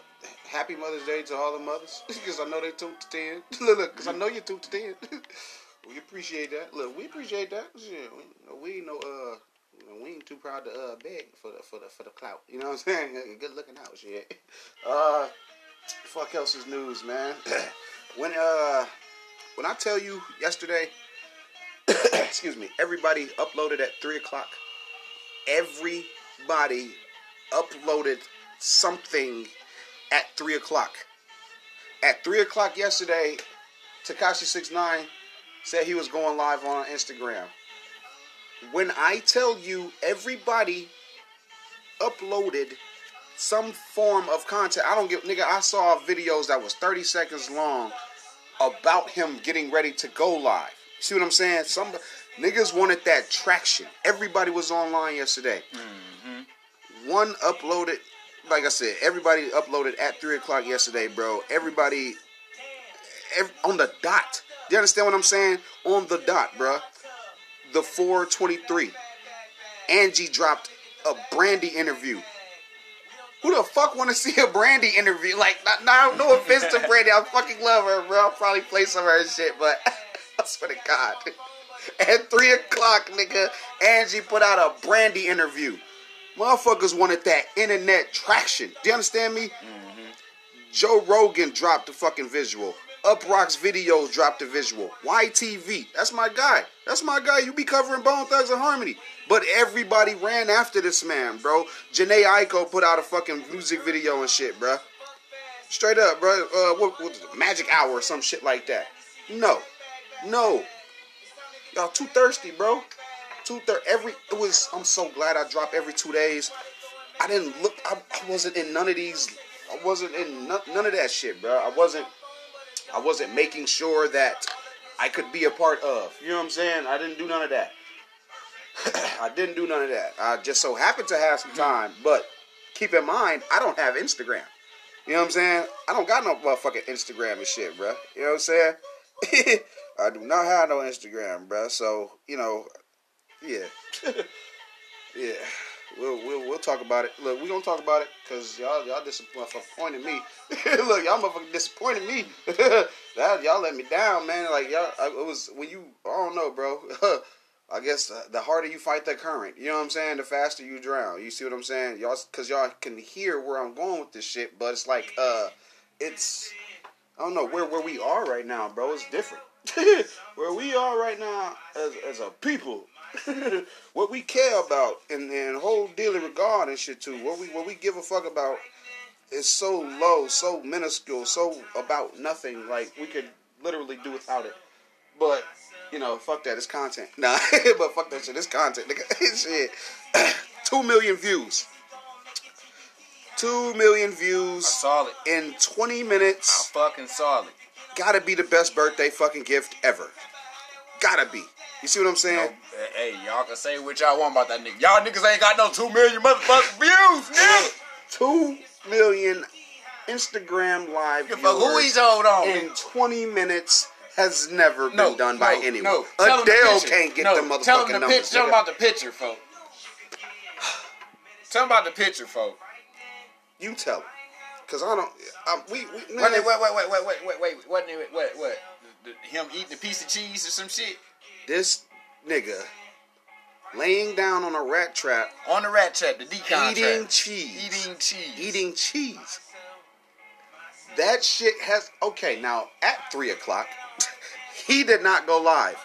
happy Mother's Day to all the mothers, because I know they tuned to ten. look, look, because I know you tuned to ten. we appreciate that. Look, we appreciate that. Shit, we, we ain't no uh. We ain't too proud to uh, beg for the for the for the clout. You know what I'm saying? Good looking out, shit. Uh, fuck else is news, man. when uh, when I tell you yesterday, excuse me, everybody uploaded at three o'clock. Everybody uploaded something at three o'clock. At three o'clock yesterday, Tekashi Six Nine said he was going live on Instagram. When I tell you everybody uploaded some form of content, I don't give nigga. I saw videos that was thirty seconds long about him getting ready to go live. See what I'm saying? Some niggas wanted that traction. Everybody was online yesterday. Mm-hmm. One uploaded, like I said, everybody uploaded at three o'clock yesterday, bro. Everybody ev- on the dot. Do you understand what I'm saying? On the dot, bro. The 423. Angie dropped a Brandy interview. Who the fuck want to see a Brandy interview? Like, not, not, no offense to Brandy, I fucking love her, bro. I'll probably play some of her shit, but I swear to God. At 3 o'clock, nigga, Angie put out a Brandy interview. Motherfuckers wanted that internet traction. Do you understand me? Mm-hmm. Joe Rogan dropped the fucking visual. Uprock's videos dropped the visual. YTV, that's my guy. That's my guy. You be covering Bone Thugs and Harmony. But everybody ran after this man, bro. Jhené Aiko put out a fucking music video and shit, bro. Straight up, bro. Uh, what, what, Magic Hour or some shit like that. No. No. Y'all too thirsty, bro. Too thir- every it was I'm so glad I dropped every two days. I didn't look I, I wasn't in none of these I wasn't in none, none of that shit, bro. I wasn't I wasn't making sure that I could be a part of. You know what I'm saying? I didn't do none of that. I didn't do none of that. I just so happened to have some time, but keep in mind, I don't have Instagram. You know what I'm saying? I don't got no motherfucking Instagram and shit, bro. You know what I'm saying? I do not have no Instagram, bro. So, you know, yeah. yeah. We'll, we'll we'll talk about it. Look, we gonna talk about it because y'all y'all disappointed me. Look, y'all motherfucking disappointed me. that y'all let me down, man. Like y'all, I, it was when you. I don't know, bro. I guess uh, the harder you fight the current, you know what I'm saying. The faster you drown. You see what I'm saying, y'all? Because y'all can hear where I'm going with this shit, but it's like, uh, it's I don't know where where we are right now, bro. It's different. where we are right now as as a people, what we care about and and whole dealing regard and shit too. What we what we give a fuck about is so low, so minuscule, so about nothing. Like we could literally do without it. But you know, fuck that. It's content. Nah, but fuck that shit. It's content. nigga. shit. Two million views. Two million views Solid. in 20 minutes. Minutes. fucking solid. Gotta be the best birthday fucking gift ever. Gotta be. You see what I'm saying? Eh, hey, y'all can say what y'all want about that nigga. Y'all niggas ain't got no two million motherfucking views, nigga. Two million Instagram live a who he's hold on. in 20 minutes has never been no, done by no, anyone. No. Tell Adele can't get no, the motherfucking tell 'em the numbers. Tell 'em nigga. about the picture, folk. Tell 'em about the picture, folk. You tell him. Cause I don't. I, we, we Wait, wait, wait, wait, wait, wait, wait, wait. It what, what? The, the, him eating a piece of cheese or some shit this nigga laying down on a rat trap, on the rat trap, the decon eating trap. cheese, eating cheese, eating cheese. That shit has okay. Now at three o'clock, he did not go live.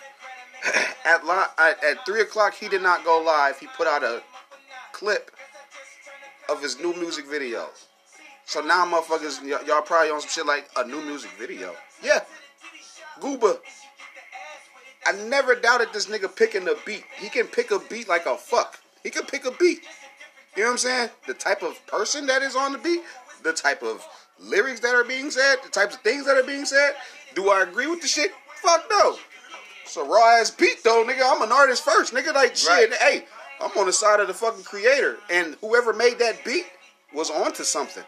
at, li- at at three o'clock, he did not go live. He put out a clip of his new music video. So now, motherfuckers, y- y'all probably on some shit like a new music video. Yeah, Gooba. I never doubted this nigga picking a beat. He can pick a beat like a fuck. He can pick a beat. You know what I'm saying? The type of person that is on the beat, the type of lyrics that are being said, the types of things that are being said. Do I agree with the shit? Fuck no. It's a raw ass beat though, nigga. I'm an artist first, nigga. Like shit, Right. hey, I'm on the side of the fucking creator, and whoever made that beat was onto something.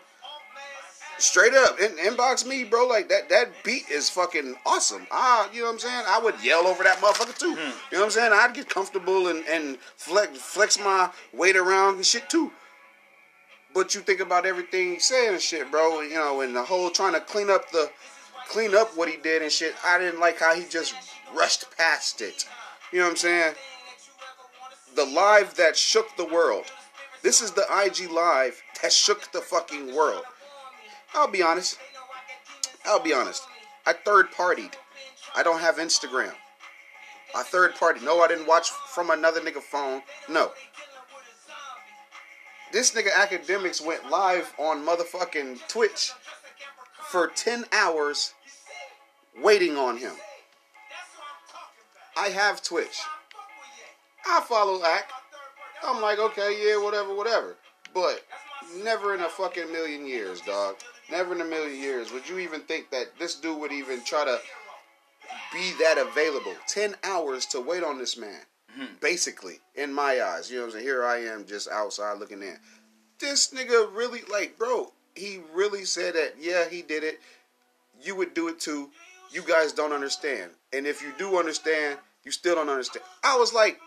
Straight up, in, inbox me, bro. Like that, that beat is fucking awesome. Ah, you know what I'm saying? I would yell over that motherfucker too. You know what I'm saying? I'd get comfortable and and flex flex my weight around and shit too. But you think about everything he said and shit, bro. You know, and the whole trying to clean up the clean up what he did and shit. I didn't like how he just rushed past it. You know what I'm saying? The live that shook the world. This is the IG live that shook the fucking world. I'll be honest. I'll be honest. I third partied. I don't have Instagram. I third party. No, I didn't watch from another nigga phone. No. This nigga Akademiks went live on motherfucking Twitch for 10 hours waiting on him. I have Twitch. I follow Ack. I'm like, okay, yeah, whatever, whatever. But never in a fucking million years, dog. Never in a million years would you even think that this dude would even try to be that available. 10 hours to wait on this man. Mm-hmm. Basically, in my eyes. You know what I'm saying? Here I am just outside looking in. This nigga really, like, bro, he really said that, yeah, he did it. You would do it too. You guys don't understand. And if you do understand, you still don't understand. I was like,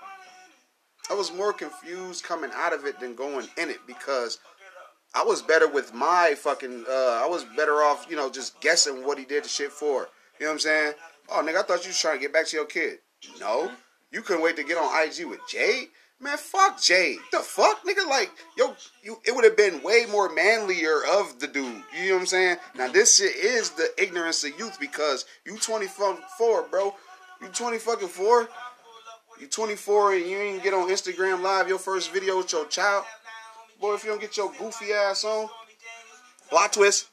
I was more confused coming out of it than going in it because I was better with my fucking. Uh, I was better off, you know, just guessing what he did the shit for. You know what I'm saying? Oh, nigga, I thought you was trying to get back to your kid. No, you couldn't wait to get on IG with Jade. Man, fuck Jade. The fuck, nigga? Like, yo, you. It would have been way more manlier of the dude. You know what I'm saying? Now this shit is the ignorance of youth because you 24, bro. You 20 fucking four. You 24 and you ain't get on Instagram live your first video with your child. Boy, if you don't get your goofy ass on. Plot twist.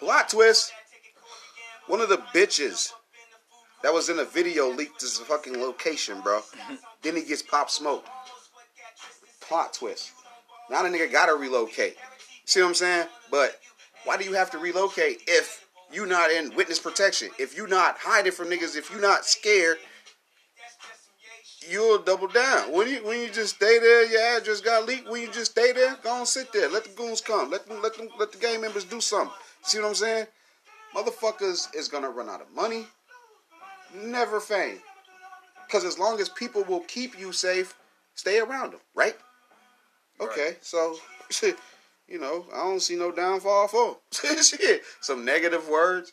Plot twist. One of the bitches that was in a video leaked his fucking location, bro. then he gets pop smoke. Plot twist. Now the nigga gotta relocate. See what I'm saying? But why do you have to relocate if you not in witness protection? If you not hiding from niggas, if you not scared, you'll double down. When you when you just stay there, your address got leaked. When you just stay there, go on sit there. Let the goons come. Let them let them let the gang members do something. See what I'm saying? Motherfuckers is gonna run out of money. Never fame. Cause as long as people will keep you safe, stay around them, right? Okay, so you know, I don't see no downfall for. Shit. Some negative words.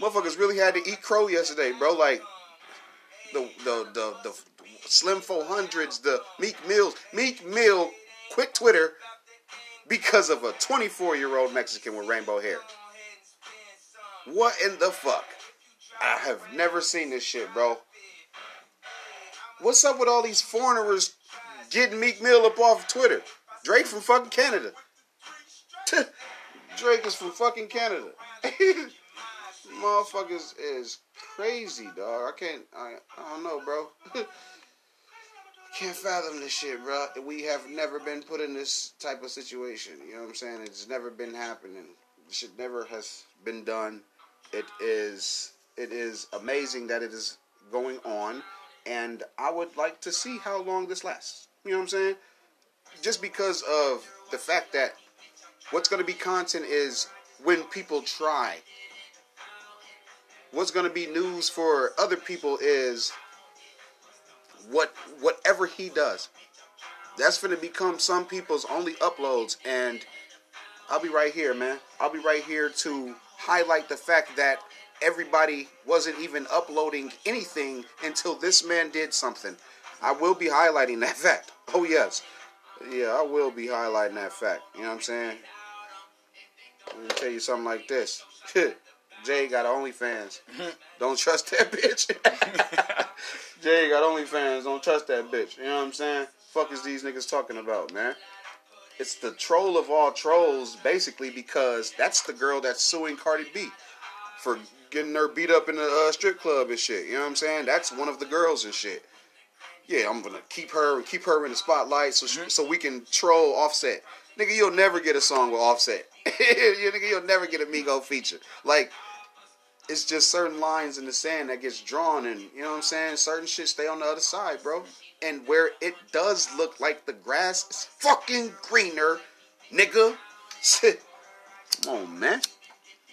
Motherfuckers really had to eat crow yesterday, bro. Like the the the, the Slim 400s, the Meek Mills. Meek Mill quit Twitter because of a 24 year old Mexican with rainbow hair. What in the fuck? I have never seen this shit, bro. What's up with all these foreigners getting Meek Mill up off Twitter? Drake from fucking Canada. Drake is from fucking Canada. Motherfuckers is crazy, dog. I can't. I, I don't know, bro. can't fathom this shit, bro. We have never been put in this type of situation. You know what I'm saying? It's never been happening. This shit never has been done. It is. It is amazing that it is going on, and I would like to see how long this lasts. You know what I'm saying? Just because of the fact that what's going to be content is when people try. What's going to be news for other people is what whatever he does. That's going to become some people's only uploads and I'll be right here, man. I'll be right here to highlight the fact that everybody wasn't even uploading anything until this man did something. I will be highlighting that fact. Oh yes. Yeah, I will be highlighting that fact. You know what I'm saying? Let me tell you something like this. Jay got OnlyFans. Don't trust that bitch. Jay got OnlyFans. Don't trust that bitch. You know what I'm saying? Fuck is these niggas talking about, man? it's the troll of all trolls, basically because that's the girl that's suing Cardi B for getting her beat up in the uh, strip club and shit. You know what I'm saying? That's one of the girls and shit. Yeah, I'm gonna keep her and keep her in the spotlight so she, so we can troll Offset. Nigga, you'll never get a song with Offset. you nigga, you'll never get a Migo feature. Like it's just certain lines in the sand that gets drawn, and you know what I'm saying. Certain shit stay on the other side, bro. And where it does look like the grass is fucking greener, nigga. Come on, man.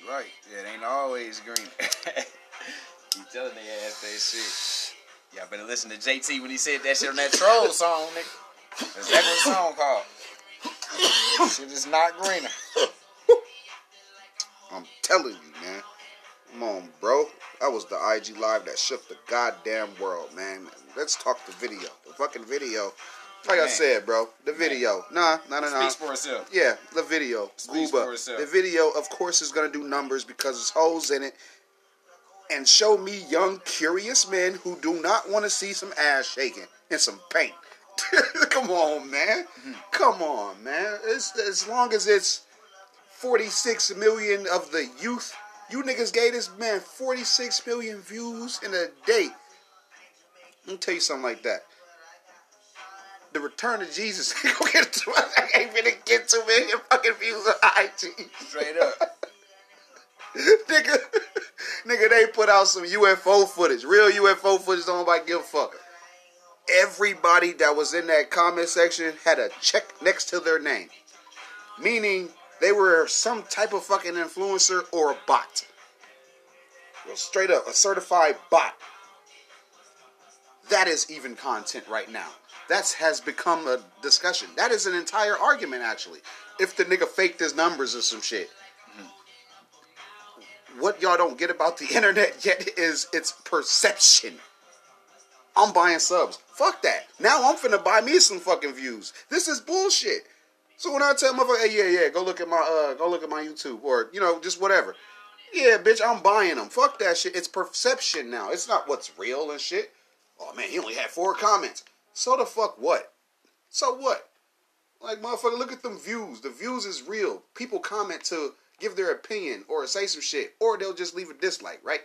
Right. It ain't always green. Keep telling they ass that shit. Y'all better listen to JT when he said that shit on that troll song, nigga. That's that what the song called. shit is not greener. I'm telling you, man. Come on, bro. That was the IG live that shook the goddamn world, man. Let's talk the video. The fucking video. Like I said, bro, the video. Nah, nah, nah, nah. Speaks for itself. Yeah, the video. Speaks Gooba. for itself. The video, of course, is gonna do numbers because there's holes in it. And show me young, curious men who do not want to see some ass shaking and some paint. Come on, man. Mm-hmm. Come on, man. It's, as long as it's 46 million of the youth, you niggas gave this man 46 million views in a day. Let me tell you something like that. The return of Jesus ain't gonna get to I ain't gonna get too many fucking views on IG. Straight up. nigga, nigga, they put out some UFO footage, real UFO footage. Don't nobody give a fuck. Everybody that was in that comment section had a check next to their name, meaning they were some type of fucking influencer or a bot. Well, straight up, a certified bot. That is even content right now. That has become a discussion. That is an entire argument, actually. If the nigga faked his numbers or some shit what y'all don't get about the internet yet is its perception. I'm buying subs. Fuck that. Now I'm finna buy me some fucking views. This is bullshit. So when I tell motherfucker, hey, yeah, yeah, go look at my, uh, go look at my YouTube or you know, just whatever. Yeah, bitch, I'm buying them. Fuck that shit. It's perception now. It's not what's real and shit. Oh man, he only had four comments. So the fuck what? So what? Like motherfucker, look at them views. The views is real. People comment to give their opinion or say some shit, or they'll just leave a dislike, right?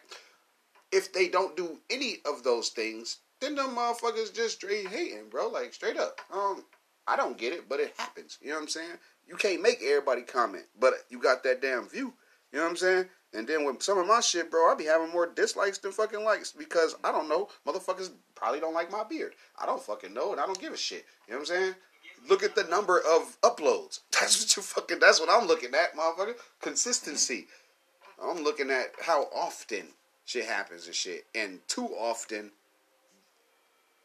If they don't do any of those things, then them motherfuckers just straight hating, bro. Like straight up. Um, I don't get it, but it happens. You know what I'm saying? You can't make everybody comment, but you got that damn view. You know what I'm saying? And then with some of my shit, bro, I be having more dislikes than fucking likes because I don't know. Motherfuckers probably don't like my beard. I don't fucking know, and I don't give a shit. You know what I'm saying? Look at the number of uploads. That's what you fucking. That's what I'm looking at, motherfucker. Consistency. I'm looking at how often shit happens and shit, and too often.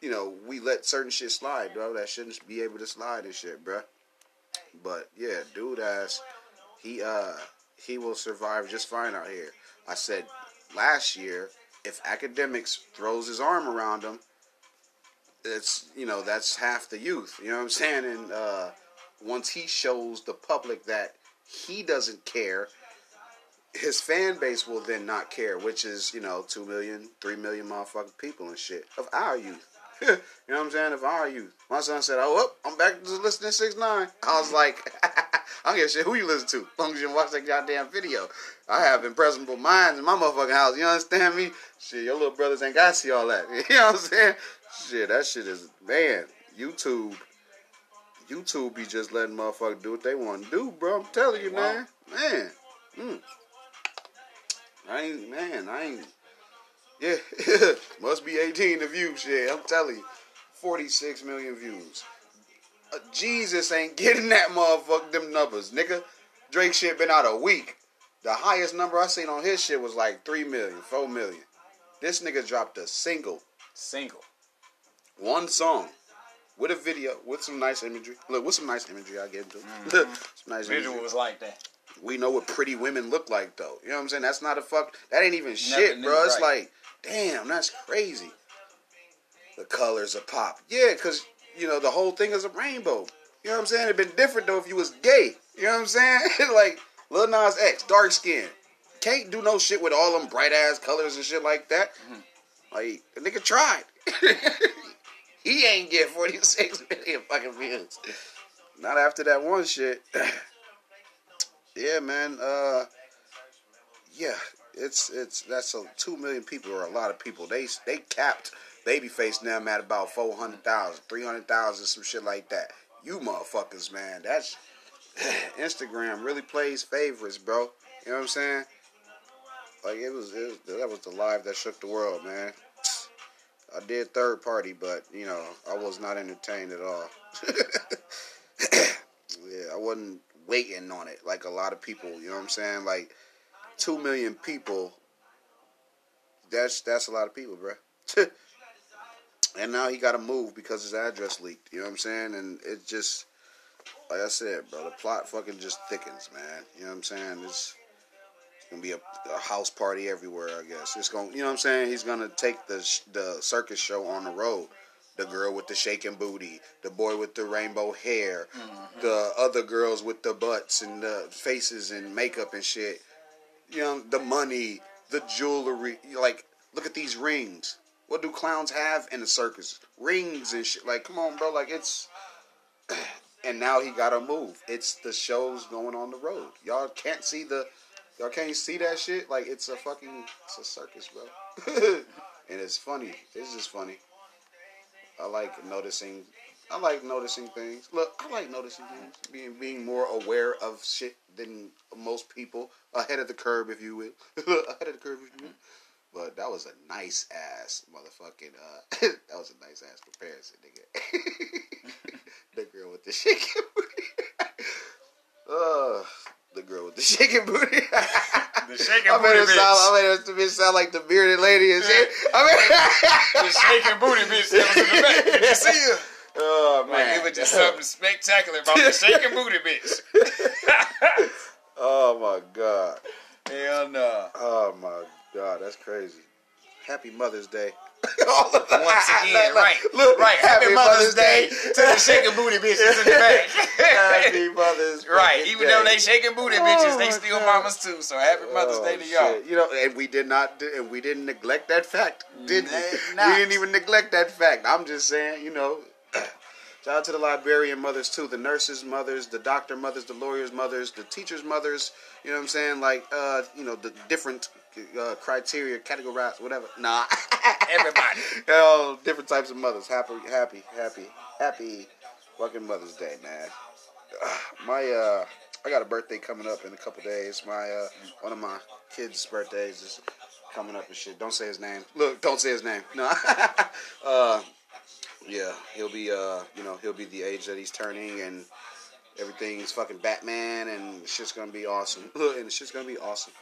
You know, we let certain shit slide, bro. That shouldn't be able to slide and shit, bro. But yeah, dude, ass, he uh, he will survive just fine out here. I said last year, if Akademiks throws his arm around him, it's you know that's half the youth. You know what I'm saying? And uh, once he shows the public that he doesn't care, his fan base will then not care, which is you know two million, three million motherfucking people and shit of our youth. you know what I'm saying? Of our youth. My son said, "Oh, whoop, I'm back to listening to six nine. I was like, I don't give a shit who you listen to, as long as you watch that goddamn video. I have impressionable minds in my motherfucking house. You understand me? Shit, your little brothers ain't got to see all that. You know what I'm saying? Shit, that shit is man. YouTube, YouTube be just letting motherfuckers do what they want to do, bro. I'm telling you, man, man. Mm. I ain't, man, I ain't. Yeah, must be 18 to view. Shit, I'm telling you, 46 million views. Uh, Jesus ain't getting that motherfucker them numbers, nigga. Drake shit been out a week. The highest number I seen on his shit was like 3 million, 4 million. This nigga dropped a single, Single. one song, with a video, with some nice imagery. Look, with some nice imagery, I get into. some nice Visual imagery. was like that. We know what pretty women look like, though. You know what I'm saying? That's not a fuck. That ain't even shit, knew, bro. It's right. like, damn, that's crazy. The colors of pop. Yeah, because, you know, the whole thing is a rainbow. You know what I'm saying? It'd been different, though, if you was gay. You know what I'm saying? like, Lil Nas X, dark skin. Can't do no shit with all them bright ass colors and shit like that. Like, the nigga tried. he ain't get 46 million fucking views. not after that one shit. yeah, man. Uh, yeah, it's it's that's a two million people or a lot of people. They they capped Babyface them at about 400,000, 300,000, some shit like that. You motherfuckers, man. That's Instagram really plays favorites, bro. You know what I'm saying? Like it was, it was that was the live that shook the world, man. I did third party, but you know I was not entertained at all. yeah, I wasn't waiting on it like a lot of people. You know what I'm saying? Like two million people. That's that's a lot of people, bro. and now he got to move because his address leaked. You know what I'm saying? And it just, like I said, bro, the plot fucking just thickens, man. You know what I'm saying? It's gonna be a, a, house party everywhere. I guess it's gonna, you know what I'm saying? He's gonna take the the circus show on the road. The girl with the shaking booty, the boy with the rainbow hair, mm-hmm. the other girls with the butts and the faces and makeup and shit. You know, the money, the jewelry. Like, look at these rings. What do clowns have in the circus? Rings and shit. Like, come on, bro. Like, it's. And now he gotta move. It's the shows going on the road. Y'all can't see the Y'all can't see that shit. Like it's a fucking it's a circus, bro. and it's funny. It's just funny. I like noticing. I like noticing things. Look, I like noticing things. Being being more aware of shit than most people. Ahead of the curve, if you will. Ahead of the curve, if you will. But that was a nice ass motherfucking. Uh, that was a nice ass comparison, nigga. the girl with the shaking booty. uh, the girl with the shaking booty. the shaking I booty bitch. Sound, I made it bitch sound like the bearded lady and shit. I mean, the shaking booty bitch that was in the back. Did you see her? Oh man, like, it was just something spectacular about the shaking booty bitch. oh my god. Hell no. Oh my god, that's crazy. Happy Mother's Day. Once again, right, look, right. Happy, Happy Mother's, Mother's Day, Day to the shaking booty bitches in the back. Happy Mother's Right, even Day. though they shaking booty oh bitches, they oh, still God. mamas too. So Happy oh, Mother's oh, Day to y'all. Shit. You know, and we did not, and we didn't neglect that fact, did we? We didn't even neglect that fact. I'm just saying, you know. Shout out to the librarian mothers too, the nurses' mothers, the doctor mothers, the lawyers' mothers, the teachers' mothers. You know what I'm saying? Like, uh, you know, the different uh, criteria, categorized, whatever. Nah, everybody. All different types of mothers. Happy, happy, happy, happy fucking Mother's Day, man. my uh, I got a birthday coming up in a couple days. My uh, one of my kids' birthdays is coming up and shit. Don't say his name. Look, don't say his name. No. uh, yeah, he'll be uh, you know, he'll be the age that he's turning and everything's fucking Batman and shit's gonna be awesome. and it's just gonna be awesome.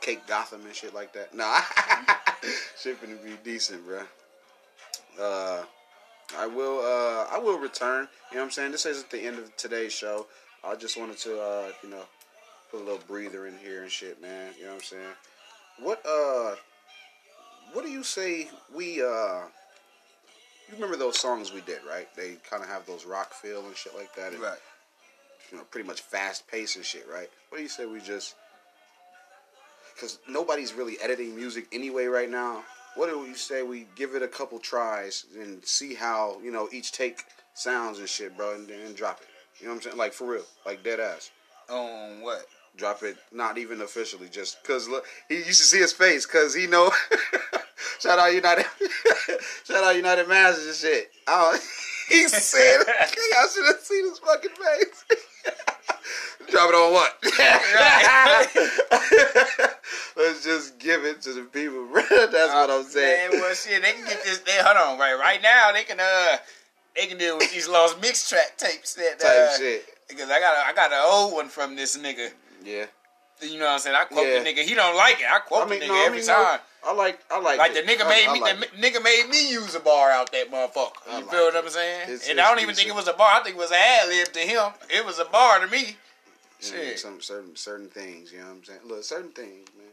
Cake Gotham and shit like that. Nah, shit gonna be decent, bro. Uh, I will. Uh, I will return. You know what I'm saying? This isn't the end of today's show. I just wanted to, uh, you know, put a little breather in here and shit, man. You know what I'm saying? What uh, what do you say we uh? You remember those songs we did, right? They kind of have those rock feel and shit like that. And, right. You know, pretty much fast pace and shit, right? What do you say we just because nobody's really editing music anyway right now. What do you say we give it a couple tries and see how you know each take sounds and shit, bro, and then drop it. You know what I'm saying? Like for real, like dead ass. On what? Drop it, not even officially, just cause look, he used to see his face, cause he know. shout out United, shout out United Masters and shit. Oh, he said, y'all should have seen his fucking face. Drop it on what? Let's just give it to the people, bro. That's uh, what I'm saying. Man, well, shit, they can get this. They hold on, right? Right now, they can uh, they can deal with these lost mix track tapes that uh, Type shit. Because I got a, I got an old one from this nigga. Yeah. You know what I'm saying? I quote yeah. the nigga. He don't like it. I quote I mean, the nigga no, every I mean, time. No, I like. I like. Like it. the nigga made I, me. Like the nigga made me use a bar out that motherfucker. You like feel what I'm saying? It's, and it's I don't even think it was a bar. I think it was an ad lib to him. It was a bar to me. Shit. some certain certain things. You know what I'm saying? Look, certain things, man.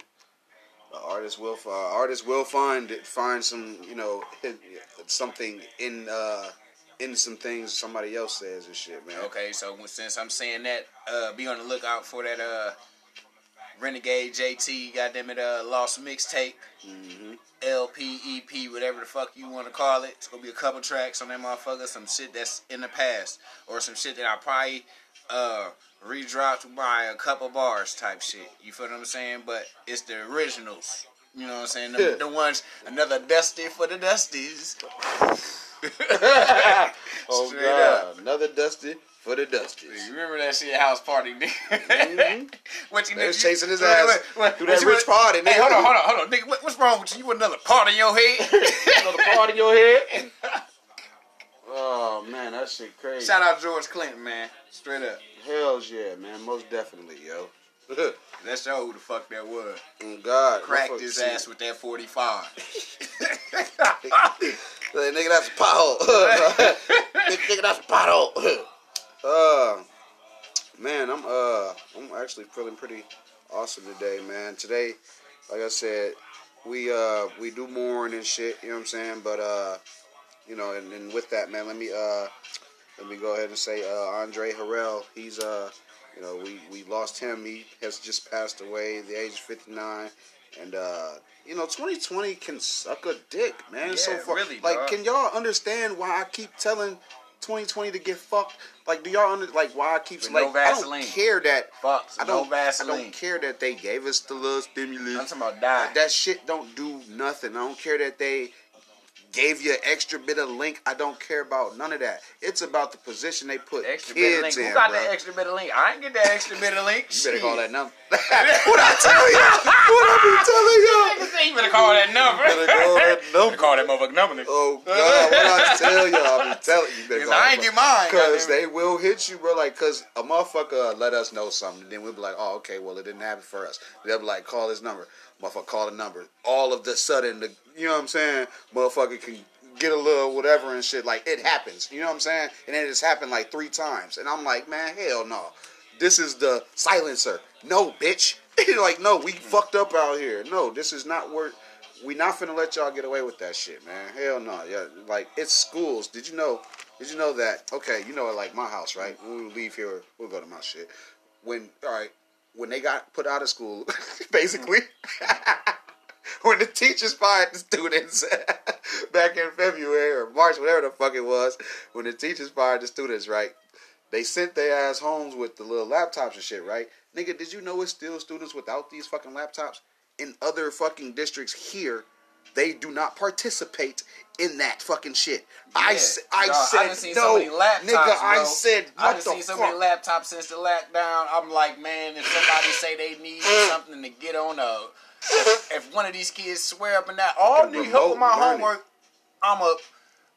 Uh, artists will uh, artists will find find some you know something in uh in some things somebody else says and shit, man. Okay, so since I'm saying that, uh, be on the lookout for that uh Renegade JT, goddamn it, uh, Lost Mixtape, Mm-hmm. LP, EP, whatever the fuck you want to call it. It's gonna be a couple tracks on that motherfucker, some shit that's in the past, or some shit that I probably uh redropped by a couple bars type shit. You feel what I'm saying? But it's the originals. You know what I'm saying? The, the ones, another dusty for the dusties. Oh Straight God, up. another dusty for the dusties. You remember that shit house party, nigga? Mhm. what you They was nigga- chasing his wait, ass wait, wait, through what that rich want- party, Hey, nigga. hold on, hold on, hold on, nigga. What, what's wrong with you? You want another part in your head? Another part in your head. Oh man, that shit crazy. Shout out George Clinton, man. Straight up. Hells yeah, man. Most definitely, yo. Let's show who the fuck that was. oh God, Cracked motherfucker, his see. ass with that 45. Like, nigga, that's a pothole. nigga, nigga, that's a pothole. Uh, man, I'm uh, I'm actually feeling pretty awesome today, man. Today, like I said, we uh, we do mourn and shit. You know what I'm saying? But uh, you know, and, and with that, man, let me uh, let me go ahead and say, uh, Andre Harrell. He's uh, you know, we we lost him. He has just passed away at the age of 59, and uh. You know, 2020 can suck a dick, man. Yeah, so far, really, like, dog. can y'all understand why I keep telling 2020 to get fucked? Like, do y'all under, like why I keep With like no I don't care that Fuck, I no don't I Vaseline. don't care that they gave us the little stimulus. I'm talking about die. That shit don't do nothing. I don't care that they gave you an extra bit of link. I don't care about none of that. It's about the position they put extra bit of kids link. in. Who got bro. that extra bit of link? I ain't get that extra bit of link. You better call that number. what I tell you? What I be telling you? Say you better call that number. You Better call that number. Call that motherfucking number, nigga. Oh God, what I tell you? I be telling you. you better call I ain't get mine. Cause they will hit you, bro. Like, cause a motherfucker let us know something, then we'll be like, oh, okay, well, it didn't happen for us. They'll be like, call this number. Motherfucker, call the number. All of the sudden, the you know what I'm saying? Motherfucker can get a little whatever and shit. Like, it happens. You know what I'm saying? And then it's happened like three times, and I'm like, man, hell no. This is the silencer. No, bitch. like, no, we fucked up out here. No, this is not where. We not finna let y'all get away with that shit, man. Hell no. Yeah, like it's schools. Did you know? Did you know that? Okay, you know, like my house, right? We leave here, we'll go to my shit. When all right, when they got put out of school, basically, when the teachers fired the students back in February or March, whatever the fuck it was, when the teachers fired the students, right? They sent their ass homes with the little laptops and shit, right? Nigga, did you know it's still students without these fucking laptops? In other fucking districts here, they do not participate in that fucking shit. I, Yeah, sa- I dog, said I seen no, so many laptops, nigga. I said I what done the seen so fuck? many laptops since the lockdown. I'm like, man, if somebody say they need mm. something to get on a, if one of these kids swear up and down, all I need help with my learning. homework, I'ma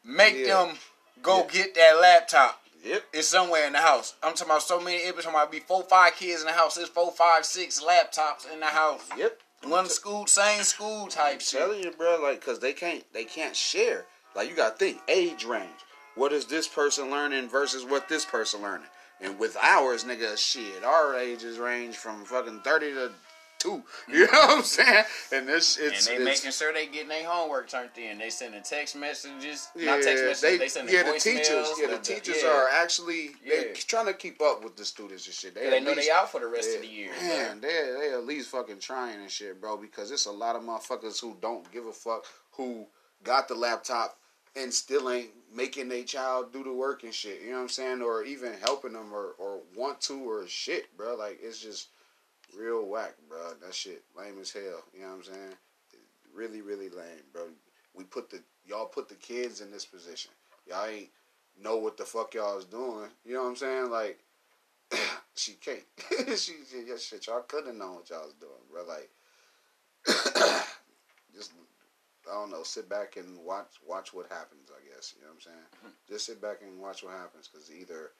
make Yeah. them go Yeah. get that laptop. Yep. It's somewhere in the house. I'm talking about so many. It was talking about be four, five kids in the house. There's four, five, six laptops in the house. Yep. One school, same school type shit. telling you, bro, like, cause they can't, they can't share. Like, you gotta think age range. What is this person learning versus what this person learning? And with ours, nigga, shit, our ages range from fucking thirty to two. You know what I'm saying? And this, And it's, they it's making sure they getting their homework turned in. They sending text messages, yeah, not text messages. They, they, sending yeah, the teachers, yeah, the of teachers yeah. are actually they Yeah. trying to keep up with the students and shit. They at know least- they out for the rest of the year. Man, they they at least fucking trying and shit, bro. Because it's a lot of motherfuckers who don't give a fuck who got the laptop and still ain't making their child do the work and shit. You know what I'm saying? Or even helping them or, or want to or shit, bro. Like it's just real whack, bro. That shit lame as hell. You know what I'm saying? Really, really lame, bro. We put the y'all put the kids in this position. Y'all ain't know what the fuck y'all is doing. You know what I'm saying? Like she can't. she, yeah, shit. Y'all couldn't have known what y'all was doing, bro. Like, just I don't know. Sit back and watch watch what happens. I guess you know what I'm saying. Mm-hmm. Just sit back and watch what happens because either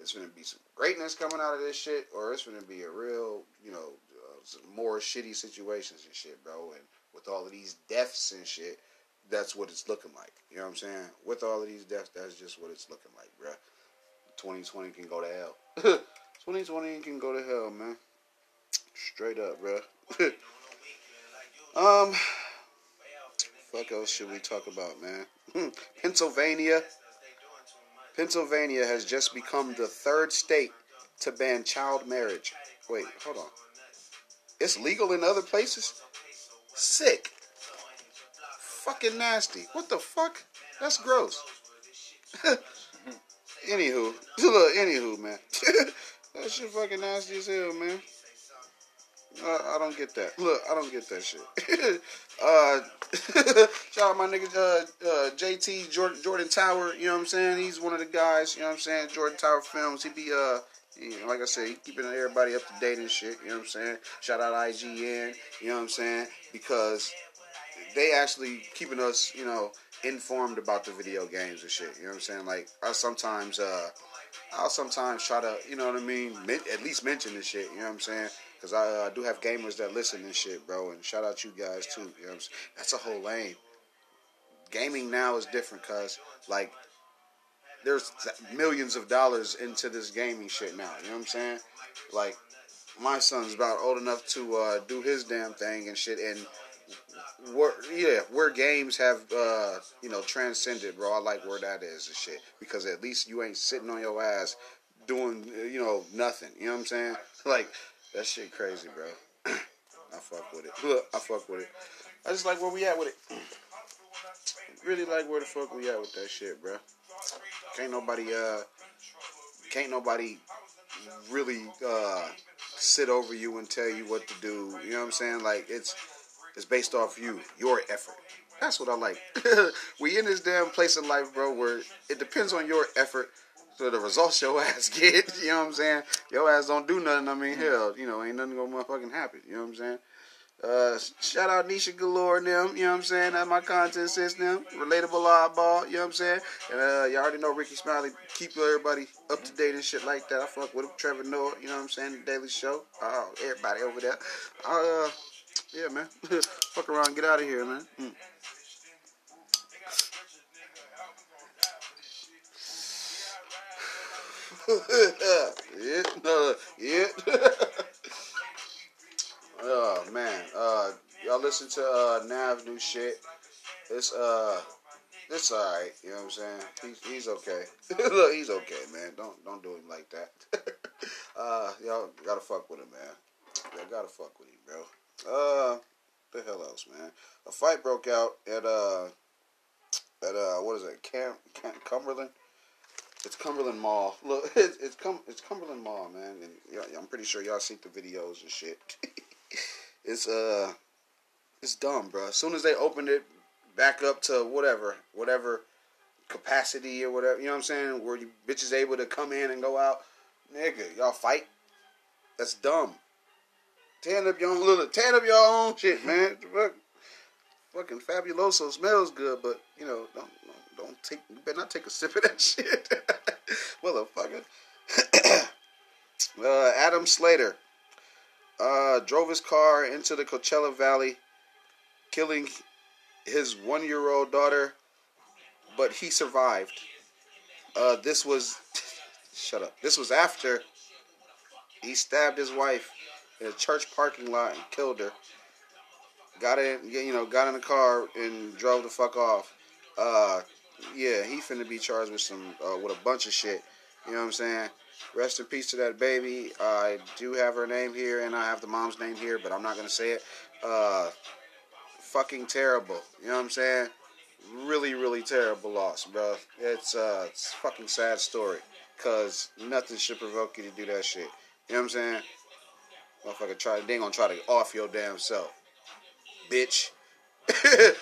it's gonna be some greatness coming out of this shit, or it's gonna be a real, you know, uh, some more shitty situations and shit, bro. And with all of these deaths and shit, that's what it's looking like. You know what I'm saying? With all of these deaths, that's just what it's looking like, bro. 2020 can go to hell. 2020 can go to hell, man. Straight up, bro. um, fuck else should we talk about, man? Pennsylvania. Pennsylvania has just become the third state to ban child marriage. Wait, hold on. it's legal in other places. Sick. Fucking nasty. What the fuck? That's gross. anywho, look, anywho, man. that shit fucking nasty as hell, man. Uh, I don't get that. Look, I don't get that shit. uh, shout out my nigga uh, uh, JT Jordan, Jordan Tower. You know what I'm saying? He's one of the guys. You know what I'm saying? Jordan Tower Films. He be uh, you know, like I said, keeping everybody up to date and shit. You know what I'm saying? Shout out IGN. You know what I'm saying? Because they actually keeping us, you know, informed about the video games and shit. You know what I'm saying? Like I sometimes, uh, I'll sometimes try to, you know what I mean, at least mention this shit. You know what I'm saying? Because I uh, do have gamers that listen and shit, bro. And shout out you guys too. You know what I'm saying? That's a whole lane. Gaming now is different, cause like there's millions of dollars into this gaming shit now. You know what I'm saying? Like my son's about old enough to uh, do his damn thing and shit, and where yeah, where games have uh, you know transcended, bro. I like where that is and shit because at least you ain't sitting on your ass doing you know nothing. You know what I'm saying? Like that shit crazy, bro. I fuck with it. Look, I fuck with it. I just like where we at with it. Really like where the fuck we at with that shit, bro. Can't nobody uh can't nobody really uh sit over you and tell you what to do. You know what I'm saying? Like it's it's based off you, your effort. That's what I like. we in this damn place in life, bro, where it depends on your effort so the results your ass get. You know what I'm saying? Your ass don't do nothing. I mean, hell, you know, ain't nothing gonna motherfucking happen. You know what I'm saying? Uh, shout out Nisha Galore and them, you know what I'm saying? That's my content system. Relatable oddball, you know what I'm saying? And uh, you already know Rickey Smiley keep everybody up to date and shit like that. I fuck with him. Trevor Noah, you know what I'm saying? The Daily Show. Oh, everybody over there. Uh, yeah, man. fuck around, get out of here, man. Mm. Yeah, yeah. oh man, uh, y'all listen to uh, Nav new shit. It's uh, it's alright. You know what I'm saying? He's he's okay. Look, he's okay, man. Don't don't do him like that. uh, y'all gotta fuck with him, man. Y'all gotta fuck with him, bro. Uh, the hell else, man? A fight broke out at uh, at uh, what is it? Camp, Camp Cumberland. It's Cumberland Mall. Look, it's it's, Cum, it's Cumberland Mall, man. And I'm pretty sure y'all seen the videos and shit. it's uh, it's dumb, bro. As soon as they opened it back up to whatever, whatever capacity or whatever, you know what I'm saying, where you bitches able to come in and go out, nigga, y'all fight. That's dumb. Tan up your own little, tan up your own shit, man. Fuck, fucking fabuloso smells good, but you know, don't don't take. You better not take a sip of that shit, motherfucker. uh, Adam Slater uh, drove his car into the Coachella Valley, killing his one-year-old daughter, but he survived. Uh, this was shut up. This was after he stabbed his wife in a church parking lot and killed her. Got in, you know, got in the car and drove the fuck off. Uh, yeah, he finna be charged with some uh, with a bunch of shit. You know what I'm saying? Rest in peace to that baby. I do have her name here, and I have the mom's name here, but I'm not gonna say it. Uh, fucking terrible. You know what I'm saying? Really, really terrible loss, bro. It's uh, it's fucking sad story. Cause nothing should provoke you to do that shit. You know what I'm saying? Motherfucker, try. They gonna try to off your damn self, bitch.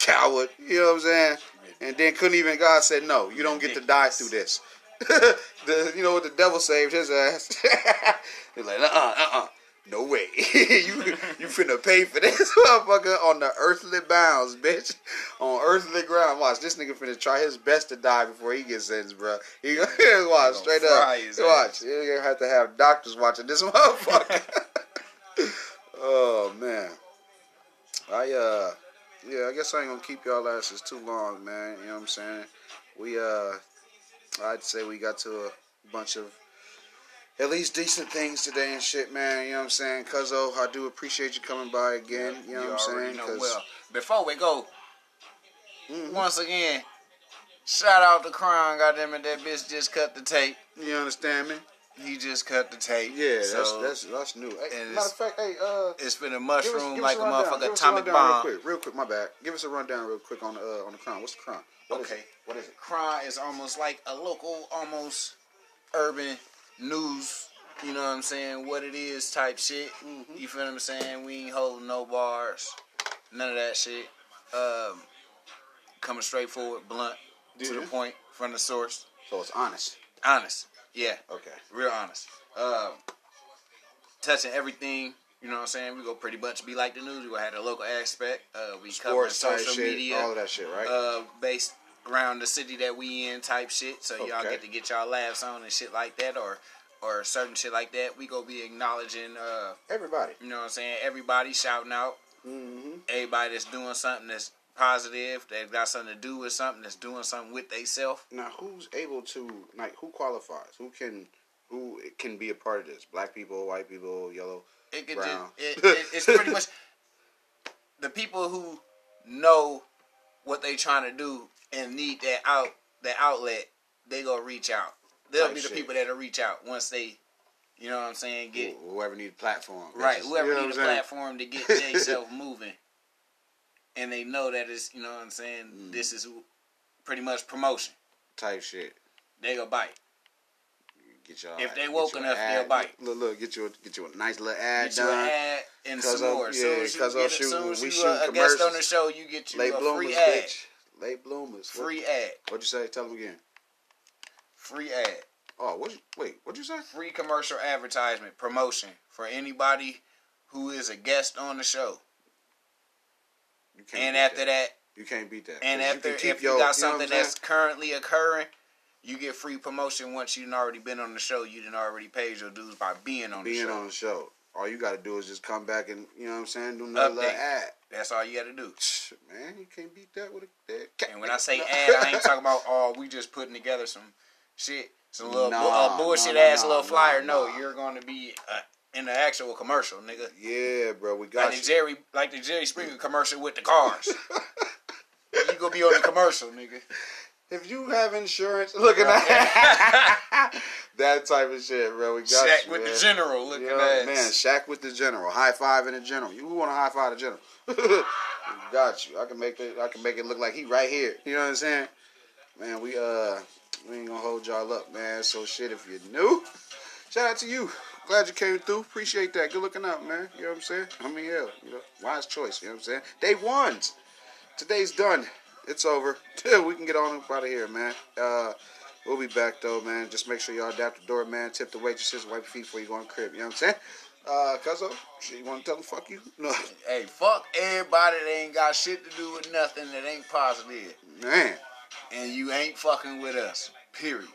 Coward. You know what I'm saying? And then couldn't even. God said, no, you don't get to die through this. the, you know what the devil saved his ass. He's like, uh uh-uh, uh, uh No way. you you finna pay for this motherfucker on the earthly bounds, bitch. On earthly ground. Watch, this nigga finna try his best to die before he gets sentenced, bro. He watch straight up. Watch. You're gonna have to have doctors watching this motherfucker. oh man. I uh yeah, I guess I ain't gonna keep y'all asses too long, man. You know what I'm saying? We uh I'd say we got to a bunch of at least decent things today and shit, man. You know what I'm saying? Cuzzo, I do appreciate you coming by again. You know you what I'm saying? Know well. Before we go, mm-hmm. once again, shout out to Crown. Goddamn it, that bitch just cut the tape. You understand me? He just cut the tape. Yeah, so that's that's that's new. Hey, and matter of fact, hey, uh, it's been a mushroom us like a motherfucker atomic bomb. Real quick, real quick. My bad. Give us a rundown real quick on the uh, on the crown. What's the crown? What is Okay. it? What is it? Crime is almost like a local, almost urban news. You know what I'm saying? What it is type shit. Mm-hmm. You feel what I'm saying? We ain't holding no bars, none of that shit. Um, coming straight forward, blunt to the point, from the source, So it's honest. honest. Yeah, Okay. real honest. Um, touching everything. You know what I'm saying? We go pretty much be like the news. We gonna have the local aspect. Uh, we cover Sports social shit, media. all of that shit, right? uh, based around the city that we in type shit. So y'all get to get y'all laughs on and shit like that, or or certain shit like that. We gonna be acknowledging, uh, Everybody. you know what I'm saying? Everybody shouting out. Mm-hmm. Everybody that's doing something that's positive, that got something to do with something, that's doing something with theyself. Now, who's able to like? Who qualifies? Who can? Who can be a part of this? Black people, white people, yellow. It could Brown. just, it, it, it's pretty much the people who know what they trying to do and need that out that outlet. They gonna reach out. They'll Type be the shit. people that'll reach out once they, you know what I'm saying, get whoever need a platform. right. That's- Whoever you know need a what I'm saying? platform to get themselves moving, and they know that it's you know what I'm saying. Mm. This is pretty much promotion. Type shit. They go bite. Get y'all. If they get woke enough, ad. they'll bite. Look, look, get you a, get you a nice little ad Get you done. an ad and some more. Yeah, soon as you cause of get shooting- soon as we you shoot uh, a guest on the show, you get you Late a bloomers, free ad. bitch. Late bloomers. What- Free ad. What'd you say? Tell them again. Free ad. Oh, what? You, wait, what'd you say? Free commercial advertisement promotion for anybody who is a guest on the show. You can't. And after that, you can't beat that. And after keep if you your- got know something I'm saying? that's currently occurring, you get free promotion once you've already been on the show. You didn't already paid your dues by being on the being show. on the show. All you got to do is just come back and you know what I'm saying, do another Update. ad. That's all you got to do. Man, you can't beat that with a dead And when I say ad, I ain't talking about oh we just putting together some shit, some little bu- Nah, uh, bullshit nah, nah, ass little flyer. no, you're going to be uh, in the actual commercial, nigga. Yeah, bro, we Like got the. Jerry, like the Jerry Springer commercial with the cars. you gonna be on the commercial, nigga. If you have insurance, look at that. that type of shit, bro. We got Shaq you, with man. the general looking You know, man, Shaq with the general. High five in the general. You want to high five the general? We got you. I can make it. I can make it look like he right here. You know what I'm saying? Man, we uh, we ain't gonna hold y'all up, man. So shit, if you're new, shout out to you. Glad you came through. Appreciate that. Good looking out, man. You know what I'm saying? I mean, yeah, you know, wise choice. You know what I'm saying? Day ones. Today's done. It's over. we can get on up out of here, man. Uh, we'll be back though, man. Just make sure y'all adapt the door, man. Tip the waitresses, wipe your feet before you go in the crib. You know what I'm saying? Uh, Cuzzo, you want to tell them fuck you? No, Hey, fuck everybody that ain't got shit to do with nothing that ain't positive, man. and you ain't fucking with us. Period.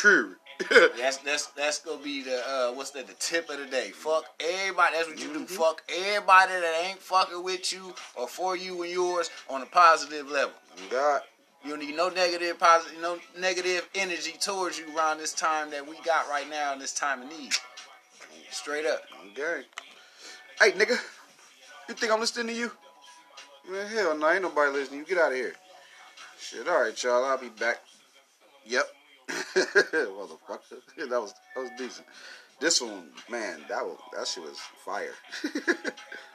Period. That's that's that's gonna be the uh, what's that? The tip of the day. Fuck everybody. That's what you do. Fuck everybody that ain't fucking with you or for you and yours on a positive level. God, You don't need no negative positive, no negative energy towards you around this time that we got right now in this time of need. Straight up. I'm gang. Hey, nigga, you think I'm listening to you? Man, hell no, ain't nobody listening. You get out of here. Shit, all right, y'all. I'll be back. Yep. Motherfucker, that was that was decent. This one, man, that was that shit was fire.